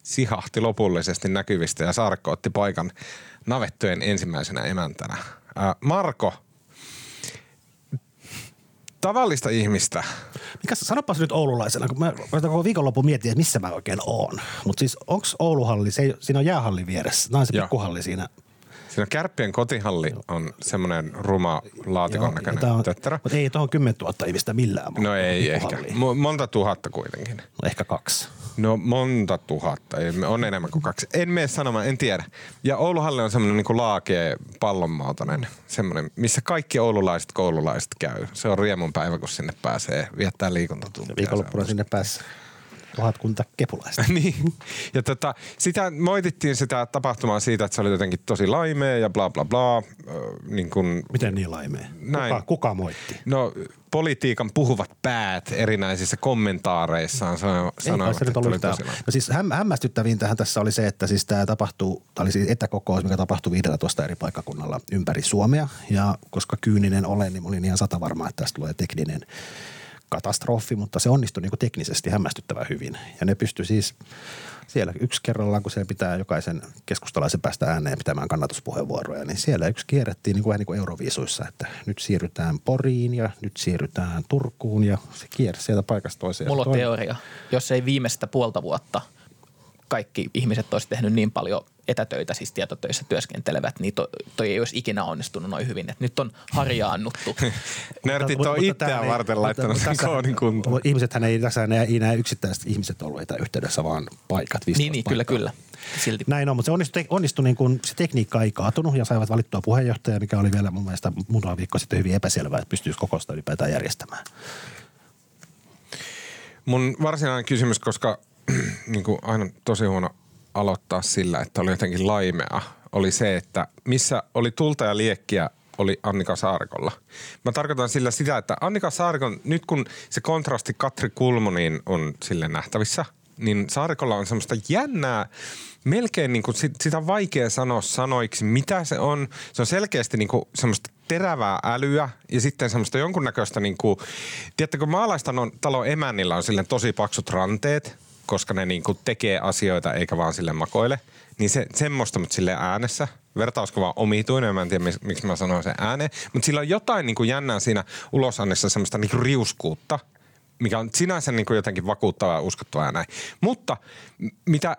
sihahti lopullisesti näkyvistä ja Saarikko otti paikan navettojen ensimmäisenä emäntänä. Marko – tavallista ihmistä. Mikä, sanopas nyt oululaisena, kun mä koko viikonloppu mietin, että missä mä oikein oon. Mutta siis onko Ouluhalli, se, siinä on jäähalli vieressä, tämä on se pikkuhalli siinä Siinä Kärppien kotihalli on semmoinen ruma laatikon näköinen on, tötterö. Mutta ei tuohon 10 000 ihmistä millään. No ei ehkä. Monta tuhatta kuitenkin. No ehkä kaksi. No monta tuhatta. On enemmän kuin kaksi. En mene sanomaan, en tiedä. Ja Ouluhalli on semmoinen niin laakee pallonmautainen. Semmoinen, missä kaikki oululaiset koululaiset käy. Se on riemun päivä, kun sinne pääsee viettää liikuntatuntia. Viikonloppuna sinne pääsee tuhatkunta kepulaista. niin. Ja tota, sitä moitittiin sitä tapahtumaa siitä, että se oli jotenkin tosi laimea ja bla bla bla. Äh, niin kun, Miten niin laimea? Näin. Kuka, kuka moitti? No politiikan puhuvat päät erinäisissä kommentaareissaan sanoivat, että se oli tosi No siis häm, hämmästyttävintähän tässä oli se, että siis tämä tapahtuu, tämä oli siis etäkokous, mikä tapahtui 15 eri paikkakunnalla ympäri Suomea. Ja koska kyyninen olen, niin olin ihan sata varma, että tästä tulee tekninen katastrofi, mutta se onnistui niin kuin teknisesti hämmästyttävän hyvin. Ja ne pystyi siis siellä yksi kerrallaan, kun siellä pitää jokaisen keskustalaisen päästä ääneen pitämään kannatuspuheenvuoroja, niin siellä yksi kierrettiin niin kuin vähän niin kuin Euroviisuissa, että nyt siirrytään Poriin ja nyt siirrytään Turkuun ja se kiersi sieltä paikasta toiseen. Mulla on teoria. Jos ei viimeistä puolta vuotta kaikki ihmiset olisi tehnyt niin paljon etätöitä, siis tietotöissä työskentelevät, niin to, toi ei olisi ikinä onnistunut noin hyvin. Et nyt on harjaannuttu. Nörtit on itseään varten laittanut sen koodin kuntoon. Ihmisethän ei tässä ei näe yksittäiset ihmiset ollut etäyhteydessä, vaan paikat. Niin, niin kyllä, kyllä. Silti. Näin on, mutta se onnistui, onnistui niin kuin, se tekniikka ei kaatunut ja saivat valittua puheenjohtaja, mikä oli vielä mun mielestä muutama viikko sitten hyvin epäselvää, että pystyisi kokousta ylipäätään järjestämään. Mun varsinainen kysymys, koska niin kuin aina tosi huono aloittaa sillä, että oli jotenkin laimea, oli se, että missä oli tulta ja liekkiä oli Annika Saarikolla. Mä tarkoitan sillä sitä, että Annika Saarikon, nyt kun se kontrasti Katri Kulmoniin on sille nähtävissä, niin Saarikolla on semmoista jännää, melkein niin kuin sitä on vaikea sanoa sanoiksi, mitä se on. Se on selkeästi niin kuin semmoista terävää älyä ja sitten semmoista jonkunnäköistä, niin kuin, tiedättekö maalaistalon talon emännillä on sille tosi paksut ranteet – koska ne niinku tekee asioita eikä vaan sille makoile. Niin se, semmoista, mutta sille äänessä. Vertauskuva omituinen, mä en tiedä miksi mä sanoin sen ääneen. Mutta sillä on jotain niinku jännää siinä ulosannessa semmoista niinku riuskuutta, mikä on sinänsä niinku jotenkin vakuuttavaa ja uskottavaa ja näin. Mutta mitä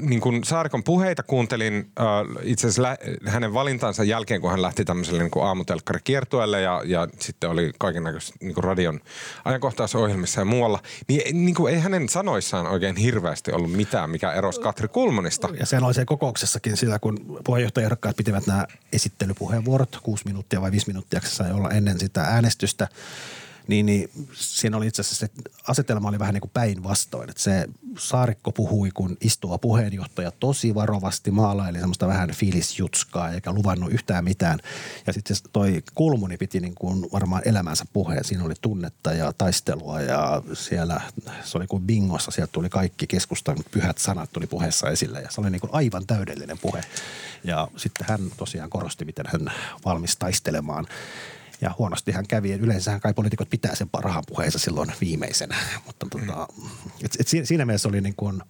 niin kun Saarikon puheita kuuntelin äh, itse asiassa lä- hänen valintansa jälkeen, kun hän lähti tämmöiselle niin aamutelkkarikiertueelle ja, ja sitten oli kaiken niin kuin radion ajankohtaisohjelmissa ja muualla, niin, niin kuin ei hänen sanoissaan oikein hirveästi ollut mitään, mikä erosi Katri Kulmonista. Ja siellä oli se kokouksessakin sillä, kun puheenjohtajaehdokkaat pitivät nämä esittelypuheenvuorot, kuusi minuuttia vai viisi minuuttia sai olla ennen sitä äänestystä – niin, niin siinä oli itse asiassa se asetelma oli vähän niin kuin päinvastoin. Että se Saarikko puhui, kun istuva puheenjohtaja tosi varovasti maalaili semmoista vähän fiilisjutskaa eikä luvannut yhtään mitään. Ja sitten toi Kulmuni piti niin kuin varmaan elämänsä puheen. Siinä oli tunnetta ja taistelua ja siellä se oli kuin bingossa. Sieltä tuli kaikki keskustan pyhät sanat tuli puheessa esille ja se oli niin kuin aivan täydellinen puhe. Ja sitten hän tosiaan korosti, miten hän valmis taistelemaan ja huonosti hän kävi. Yleensä kai poliitikot pitää sen parhaan puheensa silloin viimeisenä. Mutta tota, et, et siinä mielessä oli niin kuin,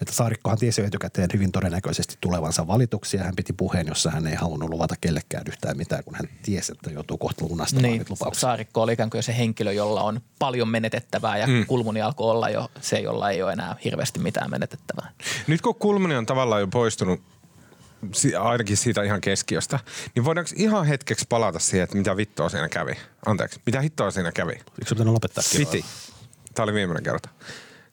että Saarikkohan tiesi jo etukäteen hyvin todennäköisesti tulevansa valituksi ja hän piti puheen, jossa hän ei halunnut luvata kellekään yhtään mitään, kun hän tiesi, että joutuu kohta lunastamaan niin, lupauksia. Saarikko oli ikään kuin se henkilö, jolla on paljon menetettävää ja mm. Kulmuni alkoi olla jo se, jolla ei ole enää hirveästi mitään menetettävää. Nyt kun Kulmuni on tavallaan jo poistunut ainakin siitä ihan keskiöstä. Niin voidaanko ihan hetkeksi palata siihen, että mitä vittua siinä kävi? Anteeksi, mitä hittoa siinä kävi? Eikö se pitänyt lopettaa? Piti. Tämä oli viimeinen kerta.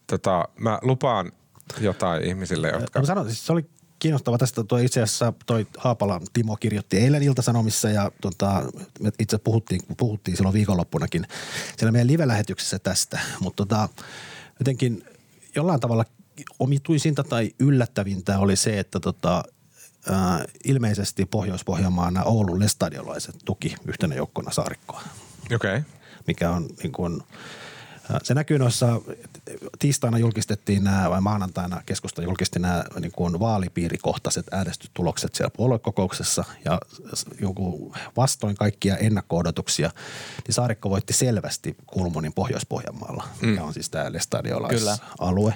Tota, mä lupaan jotain ihmisille, jotka... Mä sanon, siis se oli kiinnostava tästä. Toi itse asiassa toi Haapalan Timo kirjoitti eilen Iltasanomissa ja tota, me itse puhuttiin, puhuttiin silloin viikonloppunakin siellä meidän live-lähetyksessä tästä. Mutta tota, jotenkin jollain tavalla omituisinta tai yllättävintä oli se, että tota, äh, ilmeisesti Pohjois-Pohjanmaan Oulun lestadiolaiset tuki yhtenä joukkona saarikkoa. Okei. Okay. Mikä on niin kuin, se näkyy noissa, tiistaina julkistettiin nämä, vai maanantaina keskusta julkisti nämä niin kuin vaalipiirikohtaiset äänestytulokset siellä puoluekokouksessa ja joku vastoin kaikkia ennakko-odotuksia, niin Saarikko voitti selvästi Kulmonin Pohjois-Pohjanmaalla, mikä mm. on siis tämä Lestadiolaisalue.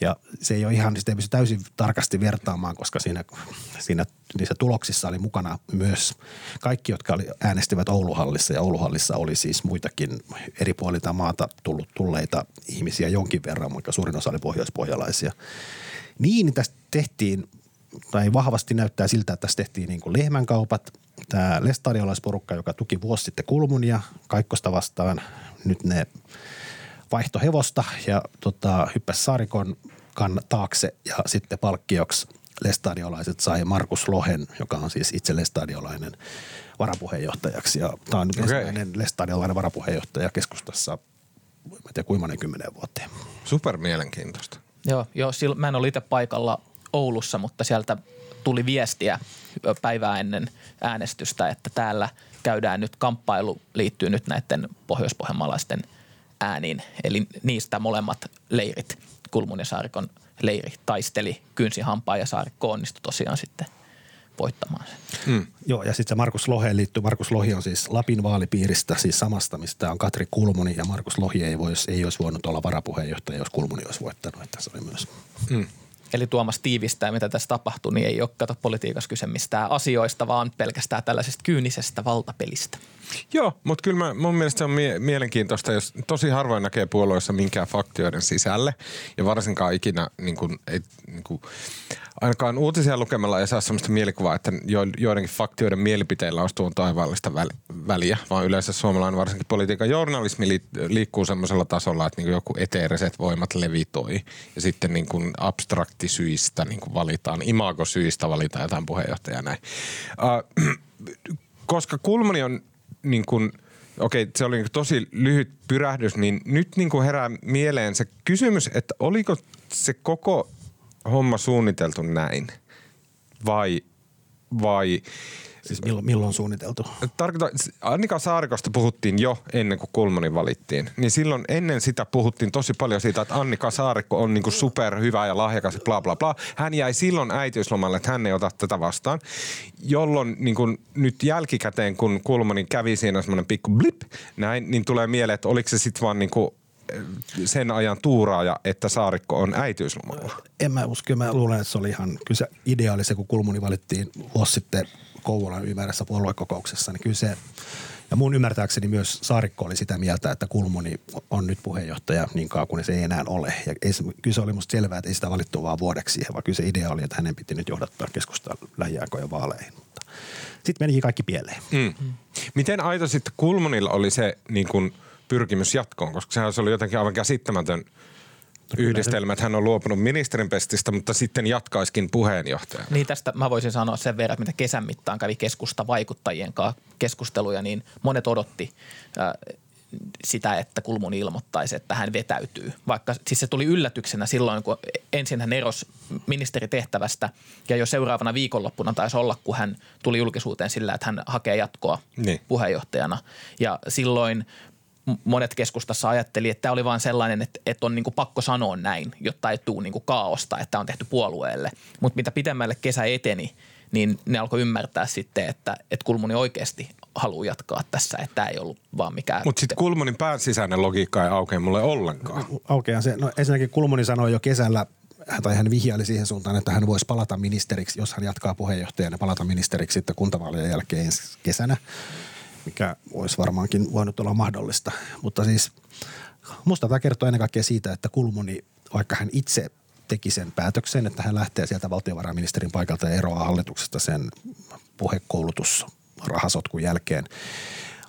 Ja se ei ole ihan, sitä ei pysty täysin tarkasti vertaamaan, koska siinä, siinä niissä tuloksissa oli mukana myös kaikki, jotka oli, äänestivät Ouluhallissa ja Ouluhallissa oli siis muitakin eri puolilta maata tullut, tulleita ihmisiä jonkin verran, mutta suurin osa oli pohjoispohjalaisia. Niin tästä tehtiin, tai vahvasti näyttää siltä, että tässä tehtiin niin kuin lehmänkaupat. Tämä lestadiolaisporukka, joka tuki vuosi sitten Kulmunia Kaikkosta vastaan, nyt ne vaihto hevosta ja tota, hyppäsi Saarikon kan taakse ja sitten palkkioksi lestadiolaiset sai Markus Lohen, joka on siis itse lestadiolainen varapuheenjohtajaksi. Ja tämä on nyt okay. ensimmäinen lestadiolainen varapuheenjohtaja keskustassa, mä tiedän kuinka monen kymmenen vuoteen. Super mielenkiintoista. Joo, joo silloin, mä en ole itse paikalla Oulussa, mutta sieltä tuli viestiä päivää ennen äänestystä, että täällä käydään nyt kamppailu, liittyy nyt näiden pohjoispohjanmaalaisten ääniin. Eli niistä molemmat leirit, Kulmun ja Saarikon – leiri taisteli kynsi hampaa ja Saarikko onnistui tosiaan sitten voittamaan sen. Mm. Joo, ja sitten se Markus Loheen liittyy. Markus Lohi on siis Lapin vaalipiiristä, siis samasta, mistä on Katri Kulmuni, ja Markus Lohi ei, vois, ei olisi voinut olla varapuheenjohtaja, jos Kulmuni olisi voittanut, että se oli myös. Mm. Eli Tuomas tiivistää, mitä tässä tapahtuu, niin ei ole kato politiikassa kyse mistään asioista, vaan pelkästään tällaisesta kyynisestä valtapelistä. Joo, mutta kyllä mä, mun mielestä se on mie- mielenkiintoista, jos tosi harvoin näkee puolueessa minkään faktioiden sisälle. Ja varsinkaan ikinä niin kuin, ei, niin kuin, ainakaan uutisia lukemalla ei saa sellaista mielikuvaa, että joidenkin faktioiden mielipiteillä olisi tuon taivaallista väliä, vaan yleensä suomalainen varsinkin politiikan journalismi liikkuu semmoisella tasolla, että niin joku eteeriset voimat levitoi. Ja sitten niin kuin abstraktisyistä niin kuin valitaan, imagosyistä valitaan jotain puheenjohtajaa näin. Uh, koska Kulmani on niin kuin, okei, se oli niin tosi lyhyt pyrähdys, niin nyt niin kuin herää mieleen se kysymys, että oliko se koko homma suunniteltu näin? Vai, vai Siis milloin, milloin suunniteltu? Tarkoitan, Annika Saarikosta puhuttiin jo ennen kuin Kulmoni valittiin. Niin silloin ennen sitä puhuttiin tosi paljon siitä, että Annika Saarikko on niinku superhyvä ja lahjakas ja bla bla bla. Hän jäi silloin äitiyslomalle, että hän ei ota tätä vastaan. Jolloin niinku nyt jälkikäteen, kun Kulmoni kävi siinä semmoinen pikku blip, näin, niin tulee mieleen, että oliko se sitten vaan niinku sen ajan tuuraaja, että Saarikko on äitiyslomalla? En mä usko. Mä luulen, että se oli ihan kyllä se ideaali se, kun Kulmuni valittiin vuosi sitten Kouvolan ylimääräisessä puoluekokouksessa, niin kyllä se, ja mun ymmärtääkseni myös Saarikko oli sitä mieltä, että Kulmuni on nyt puheenjohtaja niin kauan kuin se ei enää ole. Ja ei, kyllä se oli musta selvää, että ei sitä valittu vaan vuodeksi siihen, vaan kyllä se idea oli, että hänen piti nyt johdattaa keskustaa lähiaikojen vaaleihin. Mutta sitten menikin kaikki pieleen. Mm. Miten aito sitten Kulmunilla oli se niin kun, pyrkimys jatkoon, koska sehän oli jotenkin aivan käsittämätön yhdistelmä, että hän on luopunut ministerin pestistä, mutta sitten jatkaiskin puheenjohtajana. Niin tästä mä voisin sanoa sen verran, että mitä kesän mittaan kävi keskusta vaikuttajien kanssa keskusteluja, niin monet odotti äh, sitä, että Kulmun ilmoittaisi, että hän vetäytyy. Vaikka siis se tuli yllätyksenä silloin, kun ensin hän erosi ministeritehtävästä ja jo seuraavana viikonloppuna taisi olla, kun hän tuli julkisuuteen sillä, että hän hakee jatkoa niin. puheenjohtajana. Ja silloin monet keskustassa ajatteli, että tämä oli vain sellainen, että, että on niin pakko sanoa näin, jotta ei tule niin kaaosta, että on tehty puolueelle. Mutta mitä pitemmälle kesä eteni, niin ne alkoi ymmärtää sitten, että, että Kulmuni oikeasti haluaa jatkaa tässä, että tämä ei ollut vaan mikään. Mutta sitten Kulmunin pään sisäinen logiikka ei aukea mulle ollenkaan. Aukeaa se. No ensinnäkin Kulmuni sanoi jo kesällä, tai hän vihjaili siihen suuntaan, että hän voisi palata ministeriksi, jos hän jatkaa puheenjohtajana, palata ministeriksi sitten kuntavaalien jälkeen ensi kesänä mikä olisi varmaankin voinut olla mahdollista. Mutta siis musta tämä kertoo ennen kaikkea siitä, että Kulmuni, vaikka hän itse teki sen päätöksen, että hän lähtee sieltä valtiovarainministerin paikalta ja eroaa hallituksesta sen puhekoulutusrahasotkun jälkeen.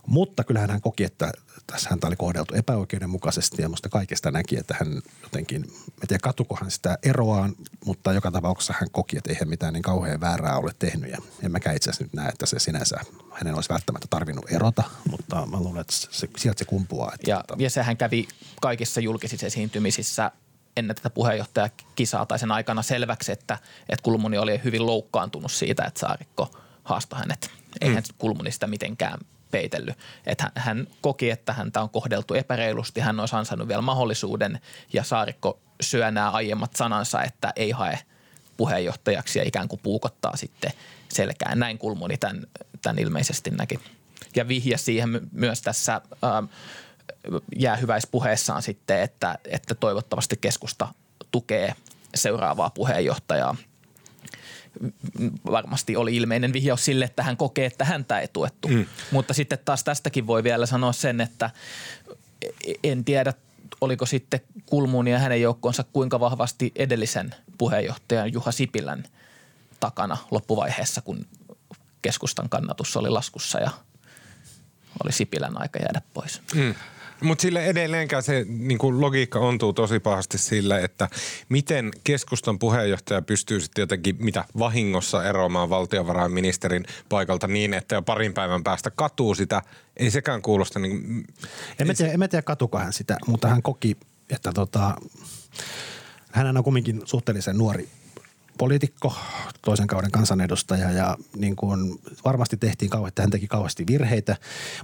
Mutta kyllähän hän koki, että tässä häntä oli kohdeltu epäoikeudenmukaisesti ja musta kaikesta näki, että hän jotenkin, en tiedä katukohan sitä eroaan, mutta joka tapauksessa hän koki, että eihän mitään niin kauhean väärää ole tehnyt ja en mäkään itse asiassa nyt näe, että se sinänsä hänen olisi välttämättä tarvinnut erota, mutta mä luulen, että se, sieltä se kumpuaa. Että ja, tota... ja sehän kävi kaikissa julkisissa esiintymisissä ennen tätä puheenjohtajakisaa tai sen aikana selväksi, että, että Kulmuni oli hyvin loukkaantunut siitä, että Saarikko haastoi hänet. Eihän mm. Kulmuni sitä mitenkään peitellyt. Että hän koki, että häntä on kohdeltu epäreilusti, hän olisi ansainnut vielä mahdollisuuden ja Saarikko syö nämä aiemmat sanansa, että ei hae puheenjohtajaksi ja ikään kuin puukottaa sitten selkään. Näin Kulmuni tämän, tämän ilmeisesti näki. Ja vihja siihen myös tässä ää, jäähyväispuheessaan sitten, että, että toivottavasti keskusta tukee seuraavaa puheenjohtajaa – varmasti oli ilmeinen vihjaus sille, että hän kokee, että häntä ei tuettu. Mm. Mutta sitten taas tästäkin voi vielä sanoa sen, että en tiedä, oliko sitten Kulmuun ja hänen joukkonsa kuinka vahvasti edellisen puheenjohtajan Juha Sipilän takana loppuvaiheessa, kun keskustan kannatus oli laskussa ja oli Sipilän aika jäädä pois. Mm. Mutta sille edelleenkään se niin kuin logiikka ontuu tosi pahasti sille, että miten keskustan puheenjohtaja pystyy sitten jotenkin mitä vahingossa eroamaan valtiovarainministerin paikalta niin, että jo parin päivän päästä katuu sitä. Ei sekään kuulosta niin en, tiedä, tiedä katuko hän sitä, mutta hän koki, että tota, hän on kumminkin suhteellisen nuori poliitikko, toisen kauden kansanedustaja ja niin kuin varmasti tehtiin kauheasti, hän teki kauheasti virheitä,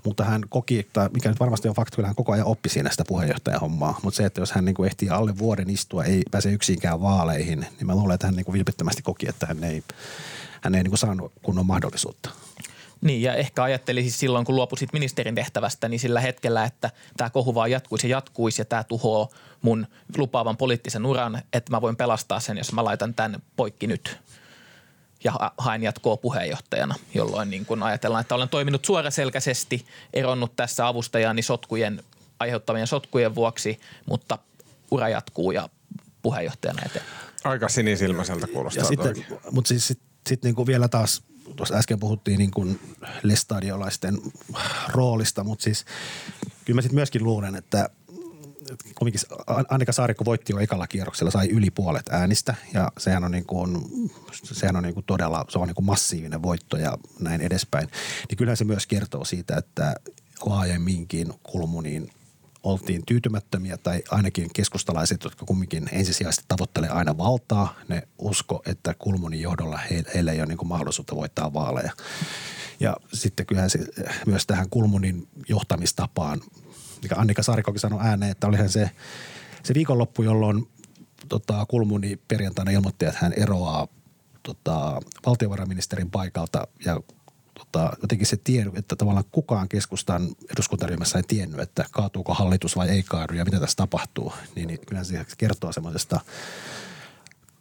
mutta hän koki, että mikä nyt varmasti on fakta, kyllä hän koko ajan oppi siinä sitä puheenjohtajahommaa, mutta se, että jos hän niin kuin ehtii alle vuoden istua, ei pääse yksinkään vaaleihin, niin mä luulen, että hän niin kuin vilpittömästi koki, että hän ei, hän ei niin kuin saanut kunnon mahdollisuutta. Niin, ja ehkä ajattelisi silloin, kun luopuisit ministerin tehtävästä, niin sillä hetkellä, että tämä kohu vaan jatkuisi ja jatkuisi ja tämä tuhoaa mun lupaavan poliittisen uran, että mä voin pelastaa sen, jos mä laitan tämän poikki nyt ja haen jatkoa puheenjohtajana, jolloin niin kun ajatellaan, että olen toiminut suoraselkäisesti, eronnut tässä avustajani sotkujen, aiheuttamien sotkujen vuoksi, mutta ura jatkuu ja puheenjohtajana eteen. Aika sinisilmäiseltä kuulostaa. Ja sitten, mutta siis sitten sit niin kuin vielä taas tuossa äsken puhuttiin niin kuin lestadiolaisten roolista, mutta siis kyllä mä sitten myöskin luulen, että kumminkin Annika Saarikko voitti jo ekalla kierroksella, sai yli puolet äänistä ja sehän on, niin kuin, sehän on niin kuin todella, se on niin kuin massiivinen voitto ja näin edespäin. Niin kyllähän se myös kertoo siitä, että laajemminkin Kulmuniin oltiin tyytymättömiä tai ainakin keskustalaiset, jotka kumminkin ensisijaisesti tavoittelee aina valtaa, ne usko, että Kulmunin johdolla heillä ei ole niin mahdollisuutta voittaa vaaleja. Ja sitten kyllähän se myös tähän Kulmunin johtamistapaan, mikä Annika Saarikokin sanoi ääneen, että olihan se, se viikonloppu, jolloin tota, Kulmuni perjantaina ilmoitti, että hän eroaa tota, valtiovarainministerin paikalta ja tota, jotenkin se tiedä, että tavallaan kukaan keskustan eduskuntaryhmässä ei tiennyt, että kaatuuko hallitus vai ei kaadu ja mitä tässä tapahtuu. Niin, niin kyllä se kertoo semmoisesta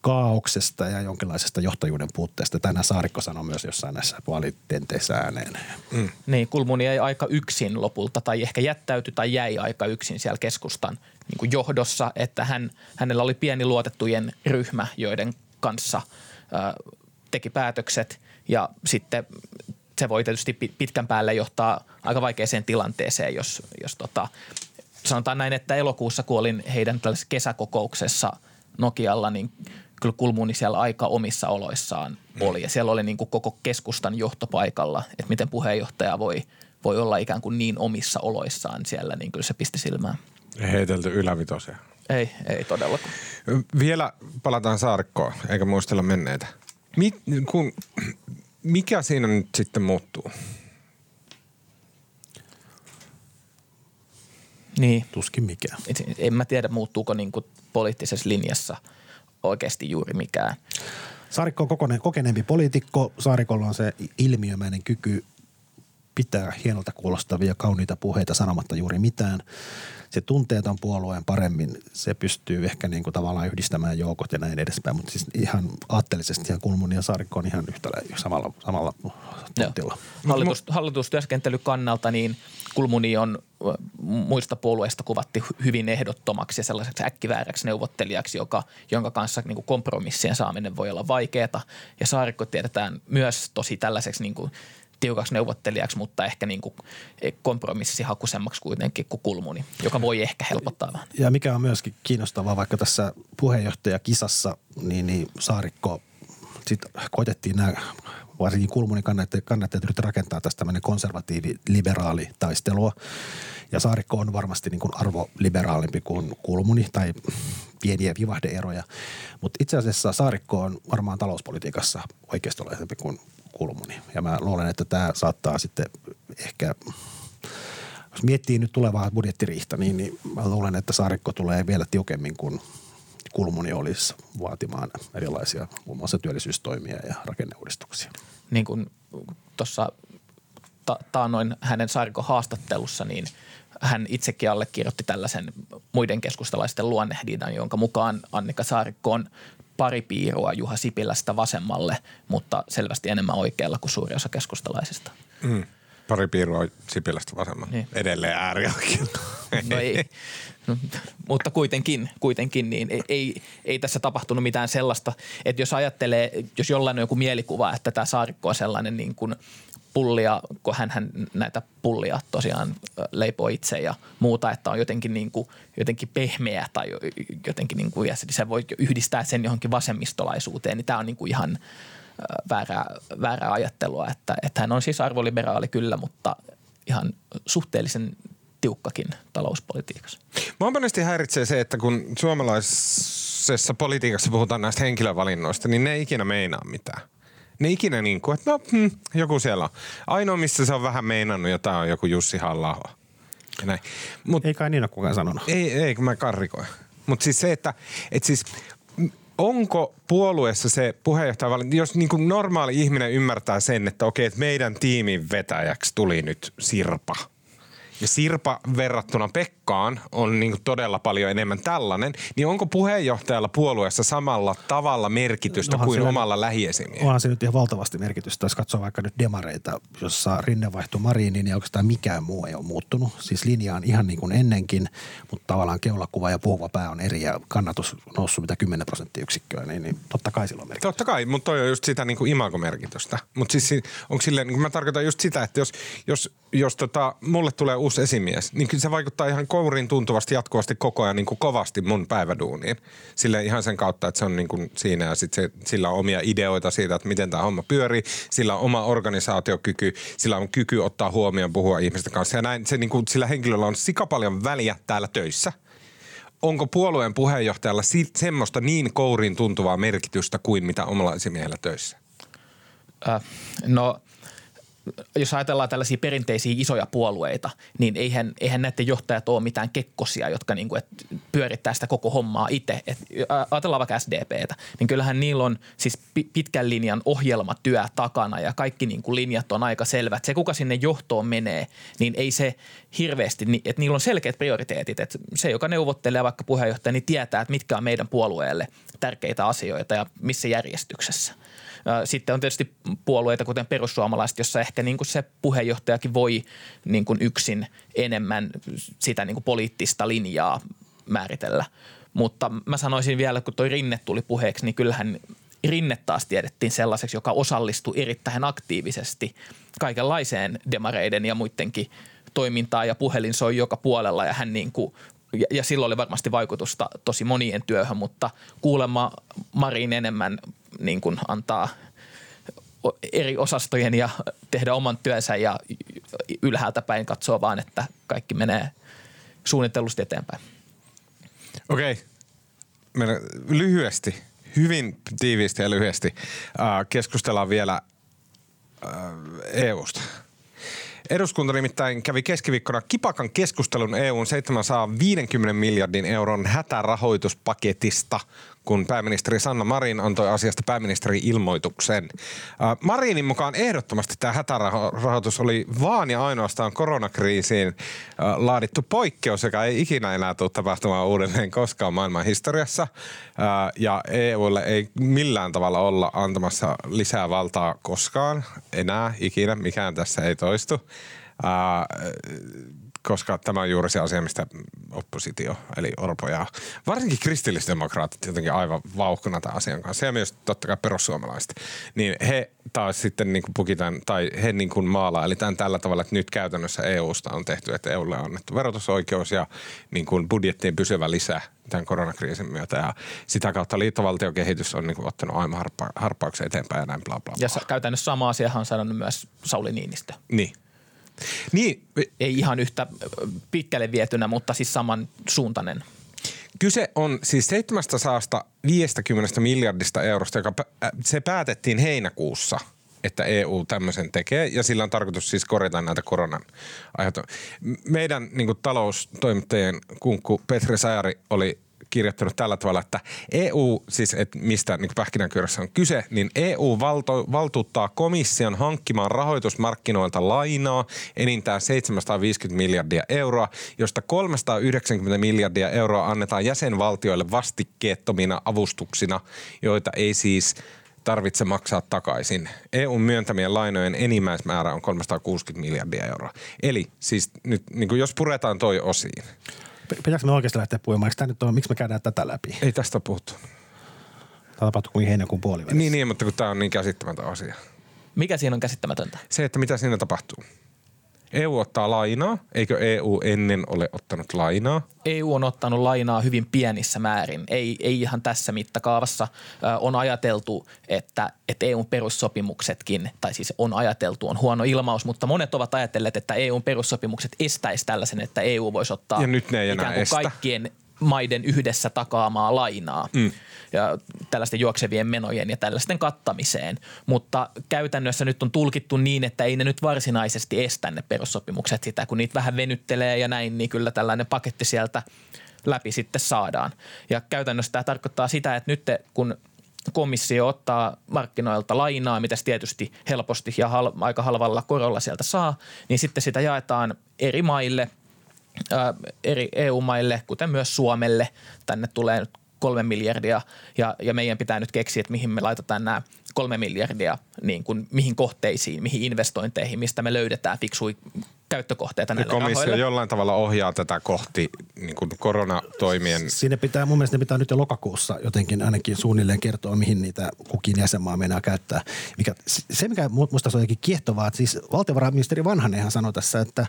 kaauksesta ja jonkinlaisesta johtajuuden puutteesta. Tänään Saarikko sanoi myös jossain näissä vaalitenteissä ääneen. Mm. Niin, Kulmuni jäi aika yksin lopulta tai ehkä jättäytyi tai jäi aika yksin siellä keskustan niin kuin johdossa, että hän, hänellä oli pieni luotettujen ryhmä, joiden kanssa ö, teki päätökset ja sitten se voi tietysti pitkän päälle johtaa aika vaikeaseen tilanteeseen, jos, jos tota, sanotaan näin, että elokuussa kuolin heidän tällaisessa kesäkokouksessa Nokialla, niin kyllä Kulmuni siellä aika omissa oloissaan mm. oli. Ja siellä oli niin kuin koko keskustan johtopaikalla, että miten puheenjohtaja voi, voi olla ikään kuin niin omissa oloissaan siellä, niin kyllä se pisti silmään. Heitelty ylävitosia. Ei, ei todellakaan. Vielä palataan Saarikkoon, eikä muistella menneitä. Mit, kun, mikä siinä nyt sitten muuttuu? Niin. Tuskin mikään. En mä tiedä, muuttuuko niin kuin poliittisessa linjassa oikeasti juuri mikään. Saarikko on kokone, kokeneempi poliitikko. Saarikolla on se ilmiömäinen kyky pitää hienolta kuulostavia kauniita puheita sanomatta juuri mitään se tuntee tämän puolueen paremmin. Se pystyy ehkä niin kuin tavallaan yhdistämään joukot ja näin edespäin. Mutta siis ihan aatteellisesti ihan Kulmuni ja Saarikko on ihan yhtä samalla, samalla tuntilla. Hallitus, hallitustyöskentelyn kannalta niin Kulmuni on muista puolueista kuvatti hyvin ehdottomaksi ja sellaiseksi äkkivääräksi neuvottelijaksi, joka, jonka kanssa niin kuin kompromissien saaminen voi olla vaikeaa. Ja Saarikko tiedetään myös tosi tällaiseksi niin kuin tiukaksi neuvottelijaksi, mutta ehkä niin kuin kompromissihakuisemmaksi kuitenkin kuin Kulmuni, joka voi ehkä helpottaa vähän. Ja mikä on myöskin kiinnostavaa, vaikka tässä puheenjohtajakisassa, niin, niin Saarikko, sitten koitettiin nämä varsinkin Kulmunin kannattajat, kannattajat yrittävät rakentaa tästä tämmöinen konservatiivi-liberaali taistelua. Ja Saarikko on varmasti niin kuin arvoliberaalimppi kuin Kulmuni tai pieniä vivahdeeroja. Mutta itse asiassa Saarikko on varmaan talouspolitiikassa oikeistolaisempi kuin Kulmuni. Ja mä luulen, että tämä saattaa sitten ehkä, jos miettii nyt tulevaa budjettiriihtä, niin, niin mä luulen, että Saarikko tulee vielä tiukemmin kuin Kulmuni olisi vaatimaan erilaisia muun muassa työllisyystoimia ja rakenneuudistuksia. Niin kuin tuossa ta- hänen Saarikon haastattelussa, niin hän itsekin allekirjoitti tällaisen muiden keskustalaisten luonnehdinnan, jonka mukaan Annika Saarikko on pari piirua Juha Sipilästä vasemmalle, mutta selvästi enemmän oikealla kuin suuri osa keskustalaisista. Mm. Pari piirua Sipilästä vasemmalle. Niin. Edelleen äärioikealla. No ei, no, mutta kuitenkin, kuitenkin niin ei, ei, ei, tässä tapahtunut mitään sellaista, että jos ajattelee, jos jollain on joku mielikuva, että tämä Saarikko on sellainen niin kuin pullia, kun hän, hän näitä pullia tosiaan leipoo itse ja muuta, että on jotenkin, niin kuin, jotenkin pehmeä tai jotenkin niin kuin, ja se voi yhdistää sen johonkin vasemmistolaisuuteen, niin tämä on niin kuin ihan väärää, väärää ajattelua, että, että hän on siis arvoliberaali kyllä, mutta ihan suhteellisen tiukkakin talouspolitiikassa. Mua monesti häiritsee se, että kun suomalaisessa politiikassa puhutaan näistä henkilövalinnoista, niin ne ei ikinä meinaa mitään ne ikinä niin kuin, että no, hmm, joku siellä on. Ainoa, missä se on vähän meinannut, jotain on joku Jussi halla näin. Mut, ei kai niin ole kukaan sanonut. Ei, ei kun mä karrikoin. Mutta siis se, että et siis onko puolueessa se puheenjohtaja, jos niin kuin normaali ihminen ymmärtää sen, että okei, että meidän tiimin vetäjäksi tuli nyt Sirpa – ja Sirpa verrattuna Pekkaan on niin kuin todella paljon enemmän tällainen, niin onko puheenjohtajalla puolueessa samalla tavalla merkitystä Nohan kuin omalla lähiesimiehellä? Onhan se nyt ihan valtavasti merkitystä, jos katsoo vaikka nyt demareita, jossa Rinne vaihtui Mariiniin, niin oikeastaan mikään muu ei ole muuttunut. Siis linja on ihan niin kuin ennenkin, mutta tavallaan keulakuva ja puhuva pää on eri ja kannatus noussut mitä 10 prosenttiyksikköä, niin, niin totta kai sillä on merkitystä. Totta kai, mutta toi on just sitä niin kuin imagomerkitystä. Mutta siis onko silleen, niin mä tarkoitan just sitä, että jos, jos, jos tota, mulle tulee uusi uusi esimies, niin kyllä se vaikuttaa ihan kourin tuntuvasti jatkuvasti koko ajan niin kuin kovasti mun päiväduuniin. Sille ihan sen kautta, että se on niin kuin siinä ja sit se, sillä on omia ideoita siitä, että miten tämä homma pyörii. Sillä on oma organisaatiokyky, sillä on kyky ottaa huomioon, puhua ihmisten kanssa. Ja näin, se niin kuin, sillä henkilöllä on sika paljon väliä täällä töissä. Onko puolueen puheenjohtajalla semmoista niin kourin tuntuvaa merkitystä kuin mitä omalla esimiehellä töissä? Äh, no jos ajatellaan tällaisia perinteisiä isoja puolueita, niin eihän, eihän näiden johtajat ole mitään kekkosia, jotka niin kuin, et pyörittää sitä koko hommaa itse. Et ajatellaan vaikka SDPtä, niin kyllähän niillä on siis pitkän linjan ohjelmatyö takana ja kaikki niin kuin linjat on aika selvät. Se, kuka sinne johtoon menee, niin ei se hirveästi, että niillä on selkeät prioriteetit. Että se, joka neuvottelee vaikka puheenjohtaja, niin tietää, että mitkä on meidän puolueelle tärkeitä asioita ja missä järjestyksessä. Sitten on tietysti puolueita, kuten perussuomalaiset, jossa ehkä niin kuin se puheenjohtajakin voi niin kuin yksin enemmän sitä niin kuin poliittista linjaa määritellä. Mutta mä sanoisin vielä, kun toi Rinne tuli puheeksi, niin kyllähän Rinne taas tiedettiin sellaiseksi, joka osallistui erittäin aktiivisesti kaikenlaiseen demareiden ja muidenkin toimintaan ja puhelin soi joka puolella ja hän niin kuin ja, ja silloin oli varmasti vaikutusta tosi monien työhön, mutta kuulemma Marin enemmän niin kuin antaa eri osastojen ja tehdä oman työnsä ja ylhäältä päin katsoa vaan, että kaikki menee suunnitellusti eteenpäin. Okei. Okay. lyhyesti, hyvin tiiviisti ja lyhyesti äh, keskustellaan vielä äh, EUsta. Eduskunta nimittäin kävi keskiviikkona kipakan keskustelun EUn 750 miljardin euron hätärahoituspaketista – kun pääministeri Sanna Marin antoi asiasta pääministeri ilmoituksen. Äh, Marinin mukaan ehdottomasti tämä hätärahoitus oli vaan ja ainoastaan koronakriisiin laadittu poikkeus, joka ei ikinä enää tule tapahtumaan uudelleen koskaan maailman historiassa. Ja EUlle ei millään tavalla olla antamassa lisää valtaa koskaan enää ikinä, mikään tässä ei toistu koska tämä on juuri se asia, mistä oppositio, eli Orpo ja varsinkin kristillisdemokraatit jotenkin aivan vauhkona tämän asian kanssa ja myös totta kai perussuomalaiset, niin he taas sitten niin kuin pukitaan, tai he niin kuin eli tämän tällä tavalla, että nyt käytännössä EUsta on tehty, että EUlle on annettu verotusoikeus ja niin kuin budjettien pysyvä lisä tämän koronakriisin myötä ja sitä kautta liittovaltiokehitys on niin kuin ottanut aivan harppa, harppauksen eteenpäin ja näin bla bla bla. Ja käytännössä sama asiahan on sanonut myös Sauli Niinistö. Niin, niin. Ei ihan yhtä pitkälle vietynä, mutta siis samansuuntainen. Kyse on siis 750 miljardista eurosta, joka se päätettiin heinäkuussa – että EU tämmöisen tekee ja sillä on tarkoitus siis korjata näitä koronan aiheuttamia. Meidän niin taloustoimittajien kunkku Petri Sajari oli kirjoittanut tällä tavalla, että EU, siis että mistä niin pähkinänkyörässä on kyse, niin EU valto, valtuuttaa komission hankkimaan rahoitusmarkkinoilta lainaa enintään 750 miljardia euroa, josta 390 miljardia euroa annetaan jäsenvaltioille vastikkeettomina avustuksina, joita ei siis tarvitse maksaa takaisin. EUn myöntämien lainojen enimmäismäärä on 360 miljardia euroa. Eli siis nyt niin jos puretaan toi osiin, Pitääkö me oikeasti lähteä puhumaan? Eikö nyt ole, miksi me käydään tätä läpi? Ei tästä puhuttu. Tämä tapahtui kuin heinäkuun puolivälissä. Niin, niin, mutta kun tämä on niin käsittämätön asia. Mikä siinä on käsittämätöntä? Se, että mitä siinä tapahtuu. EU ottaa lainaa. Eikö EU ennen ole ottanut lainaa? EU on ottanut lainaa hyvin pienissä määrin. Ei, ei ihan tässä mittakaavassa. on ajateltu, että, että EUn perussopimuksetkin, tai siis on ajateltu, on huono ilmaus, mutta monet ovat ajatelleet, että EUn perussopimukset estäisi tällaisen, että EU voisi ottaa ja nyt ne ei ikään kuin kaikkien maiden yhdessä takaamaa lainaa mm. ja tällaisten juoksevien menojen ja tällaisten kattamiseen. Mutta käytännössä nyt on tulkittu niin, että ei ne nyt varsinaisesti estä ne perussopimukset sitä, kun niitä vähän venyttelee ja näin, niin kyllä tällainen paketti sieltä läpi sitten saadaan. Ja käytännössä tämä tarkoittaa sitä, että nyt kun komissio ottaa markkinoilta lainaa, mitä tietysti helposti ja hal- aika halvalla korolla sieltä saa, niin sitten sitä jaetaan eri maille – eri EU-maille, kuten myös Suomelle. Tänne tulee nyt kolme miljardia ja, ja meidän pitää nyt keksiä, että mihin me laitetaan nämä kolme miljardia, niin kuin mihin kohteisiin, mihin investointeihin, mistä me löydetään fiksui käyttökohteita näille komissio rahoille. jollain tavalla ohjaa tätä kohti niin kuin koronatoimien. Siinä pitää, mun mielestä ne pitää nyt jo lokakuussa jotenkin ainakin suunnilleen kertoa, mihin niitä kukin jäsenmaa meinaa käyttää. Mikä, se, mikä musta on jotenkin kiehtovaa, että siis valtiovarainministeri Vanhanenhan sanoi tässä, että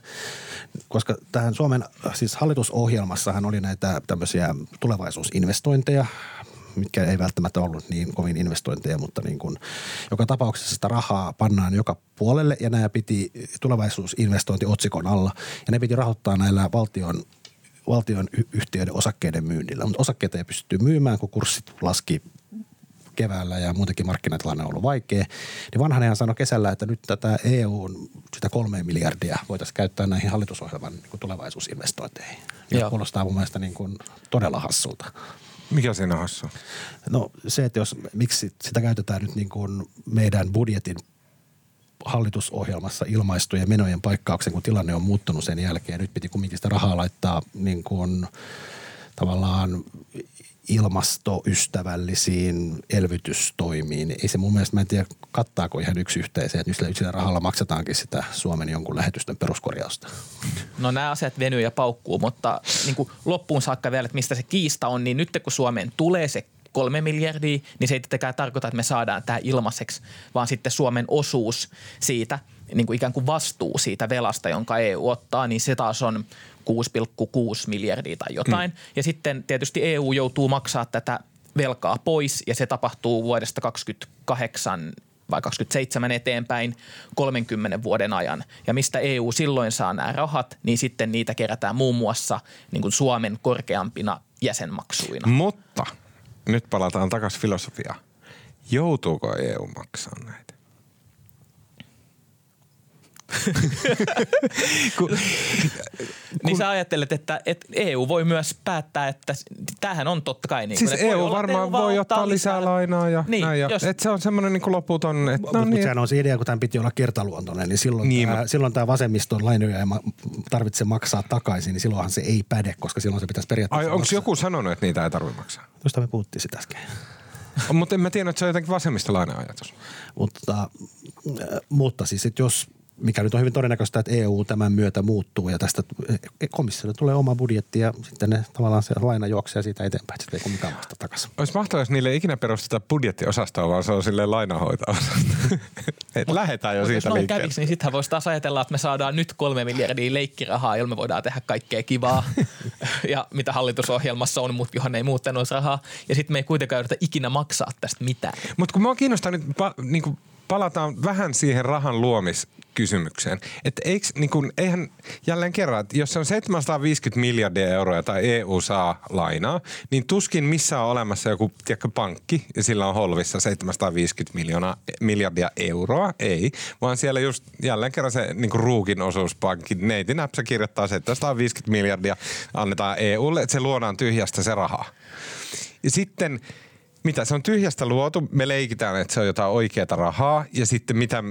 koska tähän Suomen siis hallitusohjelmassahan oli näitä tämmöisiä tulevaisuusinvestointeja, mitkä ei välttämättä ollut niin kovin investointeja, mutta niin kuin, joka tapauksessa sitä rahaa pannaan joka puolelle ja nämä piti tulevaisuusinvestointi otsikon alla ja ne piti rahoittaa näillä valtion valtion yhtiöiden osakkeiden myynnillä, mutta osakkeita ei pystytty myymään, kun kurssit laski keväällä ja muutenkin markkinatilanne on ollut vaikea. Niin vanhanenhan sanoi kesällä, että nyt tätä EUn sitä kolme miljardia voitaisiin käyttää näihin hallitusohjelman niin kuin tulevaisuusinvestointeihin. Ja kuulostaa mun mielestä niin kuin todella hassulta. Mikä siinä on hassu? No se, että jos, miksi sitä käytetään nyt niin kuin meidän budjetin hallitusohjelmassa ilmaistujen menojen paikkauksen, kun tilanne on muuttunut sen jälkeen. Nyt piti kumminkin sitä rahaa laittaa niin kuin tavallaan ilmastoystävällisiin elvytystoimiin. Ei se mun mielestä, mä en tiedä, kattaako ihan yksi yhteiseen, että nyt sillä yksillä rahalla maksataankin sitä Suomen jonkun lähetystön peruskorjausta. No nämä asiat venyy ja paukkuu, mutta niin kuin loppuun saakka vielä, että mistä se kiista on, niin nyt kun Suomeen tulee se kolme miljardia, niin se ei tietenkään tarkoita, että me saadaan tämä ilmaiseksi, vaan sitten Suomen osuus siitä, niin kuin ikään kuin vastuu siitä velasta, jonka EU ottaa, niin se taas on 6,6 miljardia tai jotain. Hmm. Ja sitten tietysti EU joutuu maksaa tätä velkaa pois ja se tapahtuu vuodesta 28 vai 27 eteenpäin 30 vuoden ajan. Ja mistä EU silloin saa nämä rahat, niin sitten niitä kerätään muun muassa niin kuin Suomen korkeampina jäsenmaksuina. Mutta nyt palataan takaisin filosofiaan. Joutuuko EU maksaa näitä? Kun, Niin sä ajattelet, että, että EU voi myös päättää, että tämähän on totta kai niin. siis kuin, EU olla, että varmaan vaan voi ottaa lisää lainaa ja Niin, näin. Ja, jos- et se on semmoinen niin loputon, että No no Mutta niin, sehän on se idea, kun tämän piti olla kertaluontoinen, niin silloin, Niin, niin, tämä, mut- silloin tämä vasemmiston lainoja ei ma- tarvitse maksaa takaisin, niin silloinhan se ei päde, koska silloin se pitäisi periaatteessa Ai onko joku sanonut, että niitä ei tarvitse maksaa? Tuosta me puhuttiin sitä äsken. Mutta en mä tiedä, että se on jotenkin vasemmistolainen ajatus. Mutta, äh, mutta siis, että jos, mikä nyt on hyvin todennäköistä, että EU tämän myötä muuttuu ja tästä äh, komissiolle tulee oma budjetti ja sitten ne tavallaan se laina juoksee siitä eteenpäin, että sitten ei kumminkaan vasta takaisin. Olisi mahtavaa, jos niille ei ikinä perusteta budjettiosastoa, vaan se on silleen lainahoitaosasto. Et lähdetään jo Jos siitä noin liikkeelle. kävisi, niin sittenhän voisi taas ajatella, että me saadaan nyt kolme miljardia leikkirahaa, jolla me voidaan tehdä kaikkea kivaa ja mitä hallitusohjelmassa on, mutta johon ei muuten olisi rahaa. Ja sitten me ei kuitenkaan yritä ikinä maksaa tästä mitään. Mutta kun mua kiinnostaa nyt, niin kuin palataan vähän siihen rahan luomiskysymykseen. Että eikö, niin kuin, eihän jälleen kerran, että jos se on 750 miljardia euroa tai EU saa lainaa, niin tuskin missä on olemassa joku tiedätkö, pankki ja sillä on holvissa 750 miljoonaa, miljardia euroa. Ei, vaan siellä just jälleen kerran se niin ruukin osuuspankki, neiti näpsä kirjoittaa 750 miljardia, annetaan EUlle, että se luodaan tyhjästä se raha. Ja sitten, mitä se on tyhjästä luotu, me leikitään, että se on jotain oikeaa rahaa. Ja sitten mitä,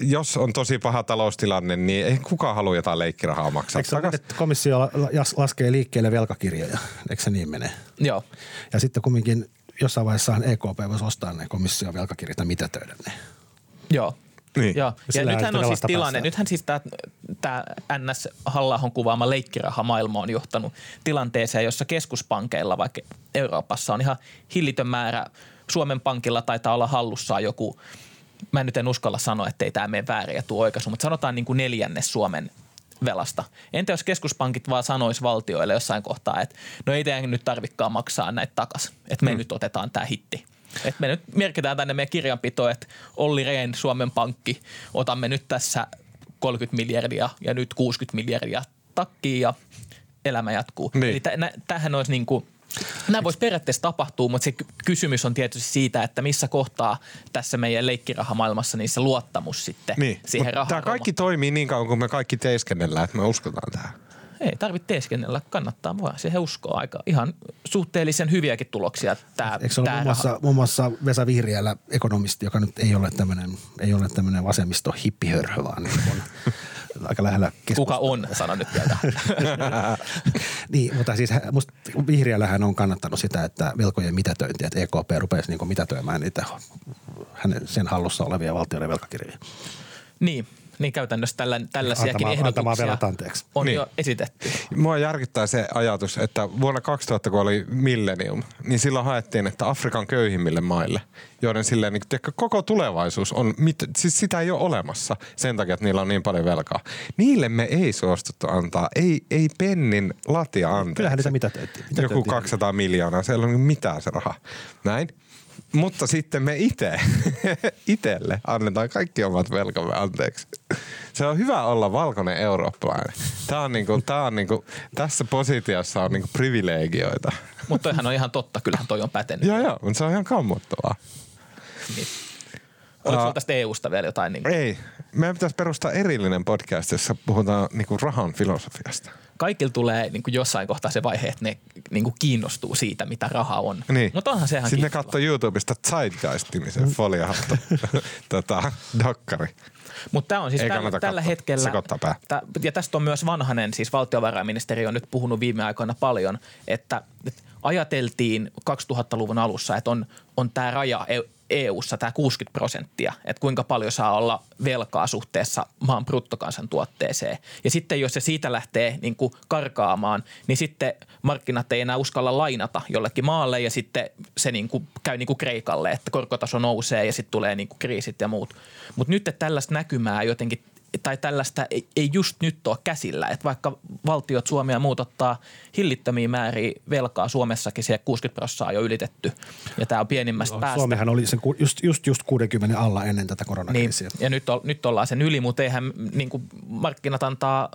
jos on tosi paha taloustilanne, niin ei kukaan halua jotain leikkirahaa maksaa. Eikö se ole, takas. niin, että komissio laskee liikkeelle velkakirjoja? Eikö se niin mene? Joo. Ja sitten kumminkin jossain vaiheessa EKP voisi ostaa ne komission velkakirjat ja mitätöidä ne. Joo. Niin. Joo. Ja nythän on siis tilanne, päästä. nythän siis tämä, NS Hallahon kuvaama leikkirahamaailma on johtanut tilanteeseen, jossa keskuspankeilla, vaikka Euroopassa on ihan hillitön määrä, Suomen pankilla taitaa olla hallussaan joku, mä nyt en uskalla sanoa, että ei tämä mene väärin ja tuo oikaisu, mutta sanotaan niin kuin neljännes Suomen velasta. Entä jos keskuspankit vaan sanois valtioille jossain kohtaa, että no ei teidän nyt tarvikaan maksaa näitä takas, että me mm. nyt otetaan tämä hitti. Et me nyt merkitään tänne meidän kirjanpitoon, että Olli Rehn, Suomen Pankki, otamme nyt tässä 30 miljardia ja nyt 60 miljardia takkiin ja elämä jatkuu. Niin. Eli tä- nä- tämähän olisi niin kuin, nämä voisi periaatteessa tapahtua, mutta se ky- kysymys on tietysti siitä, että missä kohtaa tässä meidän leikkirahamaailmassa niin se luottamus sitten Niin, siihen rahaan. tämä kaikki toimii niin kauan, kun me kaikki teeskennellään, että me uskotaan tähän. Ei tarvitse teeskennellä, kannattaa vaan siihen uskoa aika ihan suhteellisen hyviäkin tuloksia. Tämä, Eikö se ole muun muassa, muun muassa Vesa Vihriälä, ekonomisti, joka nyt ei ole tämmöinen, ei ole tämmöinen vasemmisto hippihörhö, vaan niin on aika lähellä keskustaa. Kuka on, sano nyt vielä. Niin, mutta siis musta Vihriälähän on kannattanut sitä, että velkojen mitätöintiä, että EKP rupesi niin mitätöimään niitä hänen, sen hallussa olevia valtioiden velkakirjoja. niin, niin käytännössä tällä, tällaisiakin Antamaan- antamaan ehdotuksia anteeksi. on Niin. jo esitetty. Mua järkyttää se ajatus, että vuonna 2000, kun oli millennium, niin silloin haettiin, että Afrikan köyhimmille maille, joiden silleen, niin, tiedätkö, koko tulevaisuus on, mit, siis sitä ei ole olemassa sen takia, että niillä on niin paljon velkaa. Niille me ei suostuttu antaa, ei, ei pennin latia anteeksi. Kyllähän niitä mitätöitiin. Joku Mitätöitiin. 200 miljoonaa, siellä on mitään se raha. Näin. Mutta sitten me itse, itelle annetaan kaikki omat velkamme anteeksi. Se on hyvä olla valkoinen eurooppalainen. Tää on niinku, tää on niinku, tässä positiossa on niinku privilegioita. Mutta toihan on ihan totta, kyllähän toi on pätenyt. Joo, joo, mutta se on ihan kammottavaa. Niin. Oliko sulla tästä EUsta vielä jotain? Niin Ei, meidän pitäisi perustaa erillinen podcast, jossa puhutaan niinku rahan filosofiasta. Kaikilla tulee niin kuin jossain kohtaa se vaihe, että ne niin kuin kiinnostuu siitä, mitä raha on. Niin. Mutta onhan se ihan Sitten ne katsoo YouTubesta Zeitgeist-nimisen foliahattu tota, dokkari. Mutta tämä on siis tällä, tällä katsoa. hetkellä, pää. tä, ja tästä on myös Vanhanen, siis valtiovarainministeri on nyt puhunut viime aikoina paljon, että, että ajateltiin 2000-luvun alussa, että on, on tämä raja E- EU-ssa tämä 60 prosenttia, että kuinka paljon saa olla velkaa suhteessa maan bruttokansantuotteeseen. Ja sitten jos se siitä lähtee niin kuin karkaamaan, niin sitten markkinat ei enää uskalla lainata jollekin maalle ja sitten se niin kuin käy niin kuin Kreikalle, että korkotaso nousee ja sitten tulee niin kuin kriisit ja muut. Mutta nyt että tällaista näkymää jotenkin tai tällaista ei, ei just nyt ole käsillä. Että vaikka valtiot, Suomi ja muut ottaa hillittömiä määriä velkaa Suomessakin, se 60 prosenttia on jo ylitetty. Ja tämä on pienimmästä päästä. Suomihan oli sen just, just, just 60 alla ennen tätä Niin, koronakriisiä. ja nyt, on, nyt ollaan sen yli, mutta eihän niin kuin markkinat antaa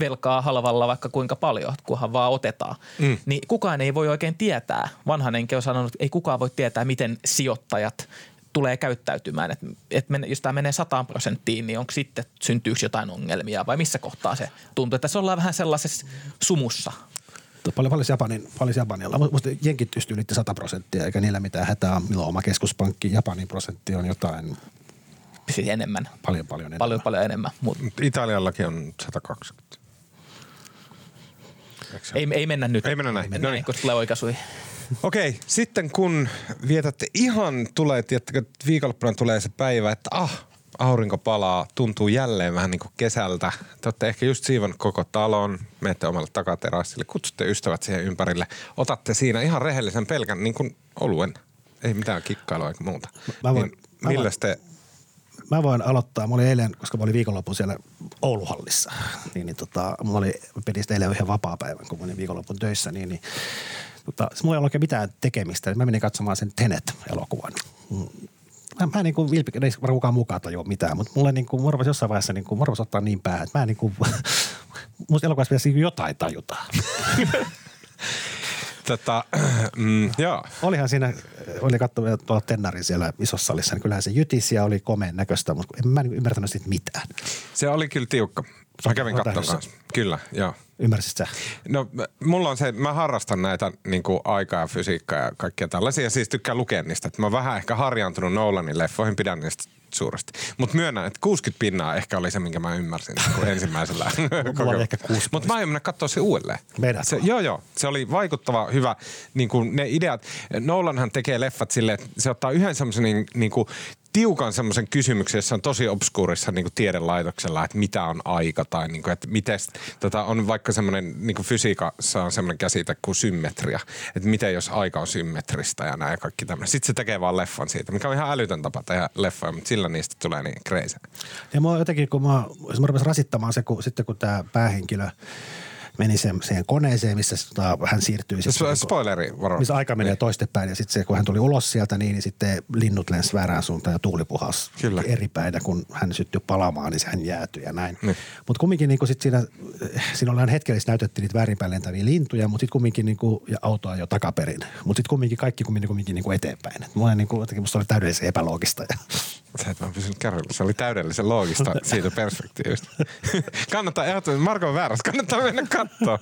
velkaa halvalla vaikka kuinka paljon, kunhan vaan otetaan. Mm. Niin kukaan ei voi oikein tietää. Vanhanenkin on sanonut, että ei kukaan voi tietää, miten sijoittajat tulee käyttäytymään. Et, et men, jos tämä menee 100 prosenttiin, niin onko sitten syntyykö jotain ongelmia vai missä kohtaa se tuntuu, että tässä ollaan vähän sellaisessa sumussa. Paljon, paljon, Japanin, paljon Japanilla. Musta jenkit pystyy ylitti 100 prosenttia, eikä niillä mitään hätää. Milloin oma keskuspankki, Japanin prosentti on jotain Siis enemmän, paljon paljon enemmän. paljon paljon enemmän, mutta Mut Italiallakin on 120. Eikö se ei, ei mennä nyt. Ei mennä näin. No niin. koska tulee oikaisui. Okei, sitten kun vietätte ihan, tulee, tiedättekö, viikonloppuna tulee se päivä, että ah, aurinko palaa, tuntuu jälleen vähän niin kuin kesältä. Te olette ehkä just siivannut koko talon, menette omalle takaterassille, kutsutte ystävät siihen ympärille, otatte siinä ihan rehellisen pelkän niin kuin oluen. Ei mitään kikkailua eikä muuta. Mä voin- niin, mä millä voin- te, Mä voin aloittaa. Mä olin eilen, koska mä olin viikonloppu siellä Ouluhallissa, niin, niin tota, mulla oli, mä pidin eilen yhden vapaa-päivän, kun mä olin viikonlopun töissä, niin, niin mutta mulla ei ollut oikein mitään tekemistä. Mä menin katsomaan sen Tenet-elokuvan. Mm. Mä, mä en niin kuin vilpi, ei varmaan kukaan mukaan tajua mitään, mutta mulle niin kuin, rupesi jossain vaiheessa niin kuin, rupesi ottaa niin päähän, että mä en niin kuin, musta elokuvassa pitäisi niin jotain tajuta. tota, mm, joo. Olihan siinä, oli katsomassa tuolla Tennarin siellä isossa salissa, niin kyllähän se jytisi ja oli komeen näköistä, mutta en mä ymmärtänyt siitä mitään. Se oli kyllä tiukka. Mä kävin kanssa. Kyllä, joo. Ymmärsit sä? No mulla on se, mä harrastan näitä niin kuin aikaa ja fysiikkaa ja kaikkia tällaisia. Siis tykkään lukea niistä. Mä oon vähän ehkä harjaantunut Nolanin leffoihin, pidän niistä suuresti. Mutta myönnän, että 60 pinnaa ehkä oli se, minkä mä ymmärsin niin kuin ensimmäisellä. 16. Mutta mä aion mennä katsoa se uudelleen. Meinaatko? Se, joo, joo. Se oli vaikuttava, hyvä. Niin kuin ne ideat. Nolanhan tekee leffat silleen, että se ottaa yhden semmoisen niin, niin kuin tiukan semmoisen kysymyksen, jossa on tosi obskuurissa niin tiedelaitoksella, että mitä on aika tai niin kuin, että miten, tota, on vaikka semmoinen, niin kuin fysiikassa on semmoinen käsite kuin symmetria, että miten jos aika on symmetristä ja näin ja kaikki tämmöinen. Sitten se tekee vaan leffan siitä, mikä on ihan älytön tapa tehdä leffoja, mutta sillä niistä tulee niin crazy. Ja mua jotenkin, kun mä, mä rupesin rasittamaan se, kun, sitten kun tämä päähenkilö meni sen, siihen koneeseen, missä tota, hän siirtyi. Sitten, Spo- Spoileri, varo. missä aika menee Niin. toistepäin ja sitten se, kun hän tuli ulos sieltä, niin, niin sitten linnut lensi väärään suuntaan ja tuuli puhas Kyllä. eri päin. Kun hän syttyi palamaan, niin hän jäätyi ja näin. Niin. Mutta kumminkin niin sit siinä, siinä ollaan hetkellisesti näytettiin niitä väärinpäin lentäviä lintuja, mutta sitten kumminkin niin kuin, ja autoa jo takaperin. Mutta sitten kumminkin kaikki kumminkin, kumminkin niin kuin eteenpäin. Et mulla niin kuin, jotenkin musta oli täydellisen epäloogista. Ja, Sä et vaan pysynyt kärryllä. Se oli täydellisen loogista siitä perspektiivistä. kannattaa, ehdottomasti, Marko on väärässä, kannattaa mennä katsoa.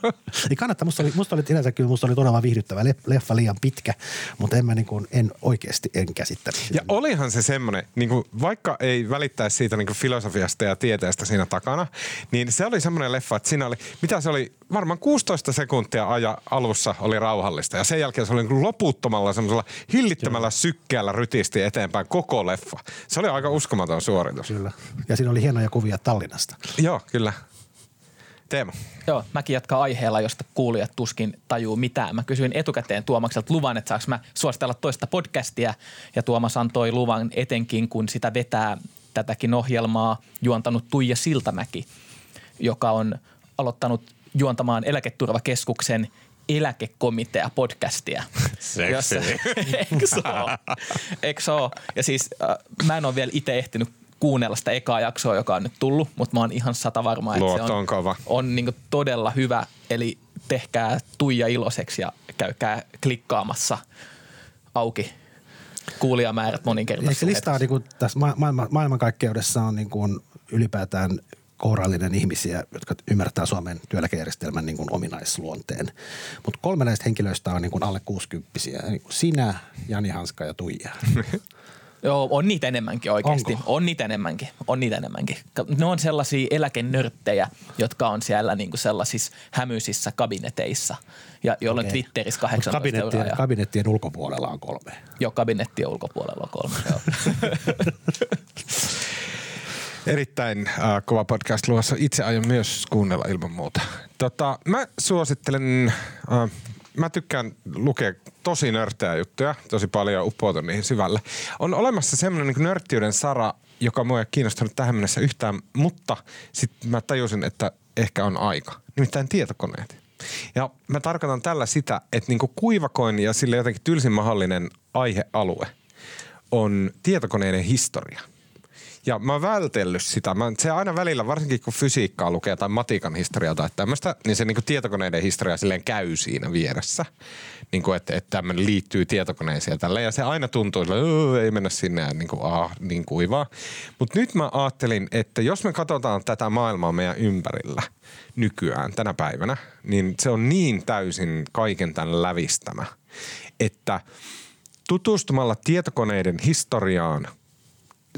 Ei kannattaa, musta oli, musta oli yleensä kyllä, musta oli todella viihdyttävä Le- leffa liian pitkä, mutta en mä niin kuin, en oikeasti en käsittänyt sitä. Ja olihan se semmoinen, niin kuin, vaikka ei välittäisi siitä niin kuin filosofiasta ja tieteestä siinä takana, niin se oli semmoinen leffa, että siinä oli, mitä se oli, varmaan 16 sekuntia aja alussa oli rauhallista ja sen jälkeen se oli niin kuin loputtomalla semmoisella hillittömällä sykkeellä rytisti eteenpäin koko leffa. Se oli aika uskomaton suoritus. Kyllä. Ja siinä oli hienoja kuvia Tallinnasta. Joo, kyllä. Teemo. Joo, mäkin jatkan aiheella, josta kuulijat tuskin tajuu mitään. Mä kysyin etukäteen Tuomakselta luvan, että saanko mä suositella toista podcastia. Ja Tuomas antoi luvan etenkin, kun sitä vetää tätäkin ohjelmaa juontanut Tuija Siltamäki, joka on aloittanut juontamaan eläketurvakeskuksen eläkekomitea podcastia. Seksi. Eikö se ole? Eikö se ole? Ja siis äh, mä en ole vielä itse ehtinyt kuunnella sitä ekaa jaksoa, joka on nyt tullut, mutta mä oon ihan sata varma, että Luotto se on, on kova. on niinku todella hyvä. Eli tehkää Tuija iloiseksi ja käykää klikkaamassa auki kuulijamäärät moninkertaisesti. Eikö se listaa niin kuin tässä ma- maailma, maailmankaikkeudessa on niin kuin ylipäätään kourallinen ihmisiä, jotka ymmärtää Suomen työeläkejärjestelmän niin kuin ominaisluonteen. Mutta kolme näistä henkilöistä on niin kuin alle 60 niin kuin Sinä, Jani Hanska ja Tuija. Joo, on niitä enemmänkin oikeasti. Onko? On niitä enemmänkin. On niitä enemmänkin. Ne on sellaisia eläkenörttejä, jotka on siellä niinku sellaisissa hämyisissä kabineteissa, ja joilla Okei. Twitterissä Mut 18 kabinettien, euroa. Ja, kabinettien ulkopuolella on kolme. joo, kabinettien ulkopuolella on kolme. Erittäin äh, kova podcast luossa. Itse aion myös kuunnella ilman muuta. Tota, mä suosittelen, äh, mä tykkään lukea tosi nörttejä juttuja, tosi paljon ja uppoutua niihin syvälle. On olemassa semmoinen niin nörttiyden sara, joka mua ei kiinnostanut tähän mennessä yhtään, mutta sitten mä tajusin, että ehkä on aika. Nimittäin tietokoneet. Ja mä tarkoitan tällä sitä, että niinku kuivakoin ja sille jotenkin tylsin mahdollinen aihealue on tietokoneiden historia. Ja mä oon vältellyt sitä. Mä, se aina välillä, varsinkin kun fysiikkaa lukee tai matikan historiaa tai tämmöistä, niin se niinku tietokoneiden historia silleen käy siinä vieressä. Niinku, että et tämmöinen liittyy tietokoneeseen tällä. Ja se aina tuntuu, että "Öö, ei mennä sinne ja niinku, ah, niin kuivaa. Mutta nyt mä ajattelin, että jos me katsotaan tätä maailmaa meidän ympärillä nykyään tänä päivänä, niin se on niin täysin kaiken tämän lävistämä, että tutustumalla tietokoneiden historiaan –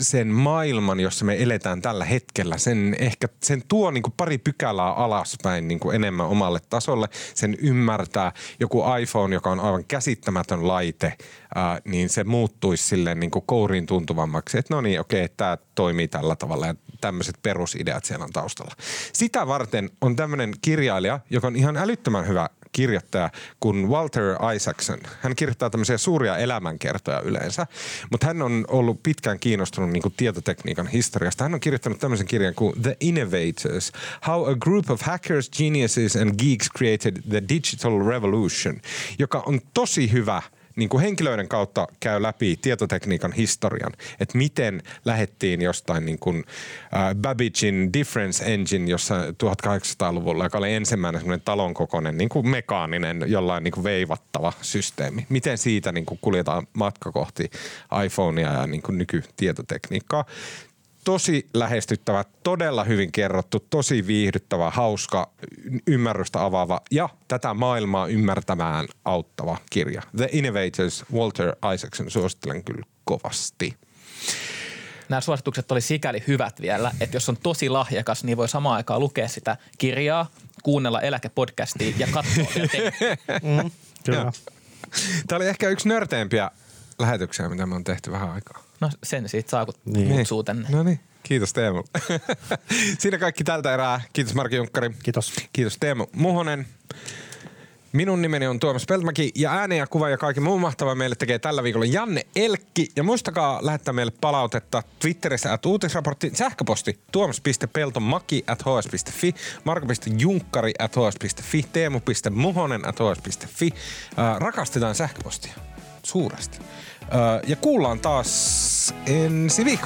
sen maailman, jossa me eletään tällä hetkellä, sen ehkä sen tuo niin kuin pari pykälää alaspäin niin kuin enemmän omalle tasolle. Sen ymmärtää joku iPhone, joka on aivan käsittämätön laite, ää, niin se muuttuisi silleen niin kuin kouriin tuntuvammaksi. Että no niin, okei, okay, tämä toimii tällä tavalla ja tämmöiset perusideat siellä on taustalla. Sitä varten on tämmöinen kirjailija, joka on ihan älyttömän hyvä kirjoittaja kuin Walter Isaacson. Hän kirjoittaa tämmöisiä suuria elämänkertoja yleensä, mutta hän on ollut pitkään kiinnostunut niin tietotekniikan historiasta. Hän on kirjoittanut tämmöisen kirjan kuin The Innovators, How a Group of Hackers, Geniuses and Geeks Created the Digital Revolution, joka on tosi hyvä niin kuin henkilöiden kautta käy läpi tietotekniikan historian, että miten lähettiin jostain niin kuin, äh, Babbagein Difference Engine jossa 1800-luvulla, joka oli ensimmäinen semmoinen talon kokoinen niin kuin mekaaninen, jollain niin kuin veivattava systeemi. Miten siitä niin kuin kuljetaan matka kohti iPhonea ja niin kuin nykytietotekniikkaa tosi lähestyttävä, todella hyvin kerrottu, tosi viihdyttävä, hauska, ymmärrystä avaava ja tätä maailmaa ymmärtämään auttava kirja. The Innovators, Walter Isaacson, suosittelen kyllä kovasti. Nämä suositukset oli sikäli hyvät vielä, että jos on tosi lahjakas, niin voi samaan aikaan lukea sitä kirjaa, kuunnella eläkepodcastia ja katsoa Mm, kyllä. Tämä oli ehkä yksi nörteimpiä lähetyksiä, mitä me on tehty vähän aikaa. No sen siitä saa, kun Niin. kutsuu tänne. No niin, kiitos Teemu. Siinä kaikki tältä erää. Kiitos Marki Junkkari. Kiitos. Kiitos Teemu Muhonen. Minun nimeni on Tuomas Peltmäki ja ääni ja kuva ja kaikki muu mahtava meille tekee tällä viikolla Janne Elkki. Ja muistakaa lähettää meille palautetta Twitterissä at uutisraportti, sähköposti tuomas.peltomaki at hs.fi, marko.junkkari at hs.fi, teemu.muhonen at hs.fi. Äh, rakastetaan sähköpostia suuresti. Äh, ja kuullaan taas en Civic.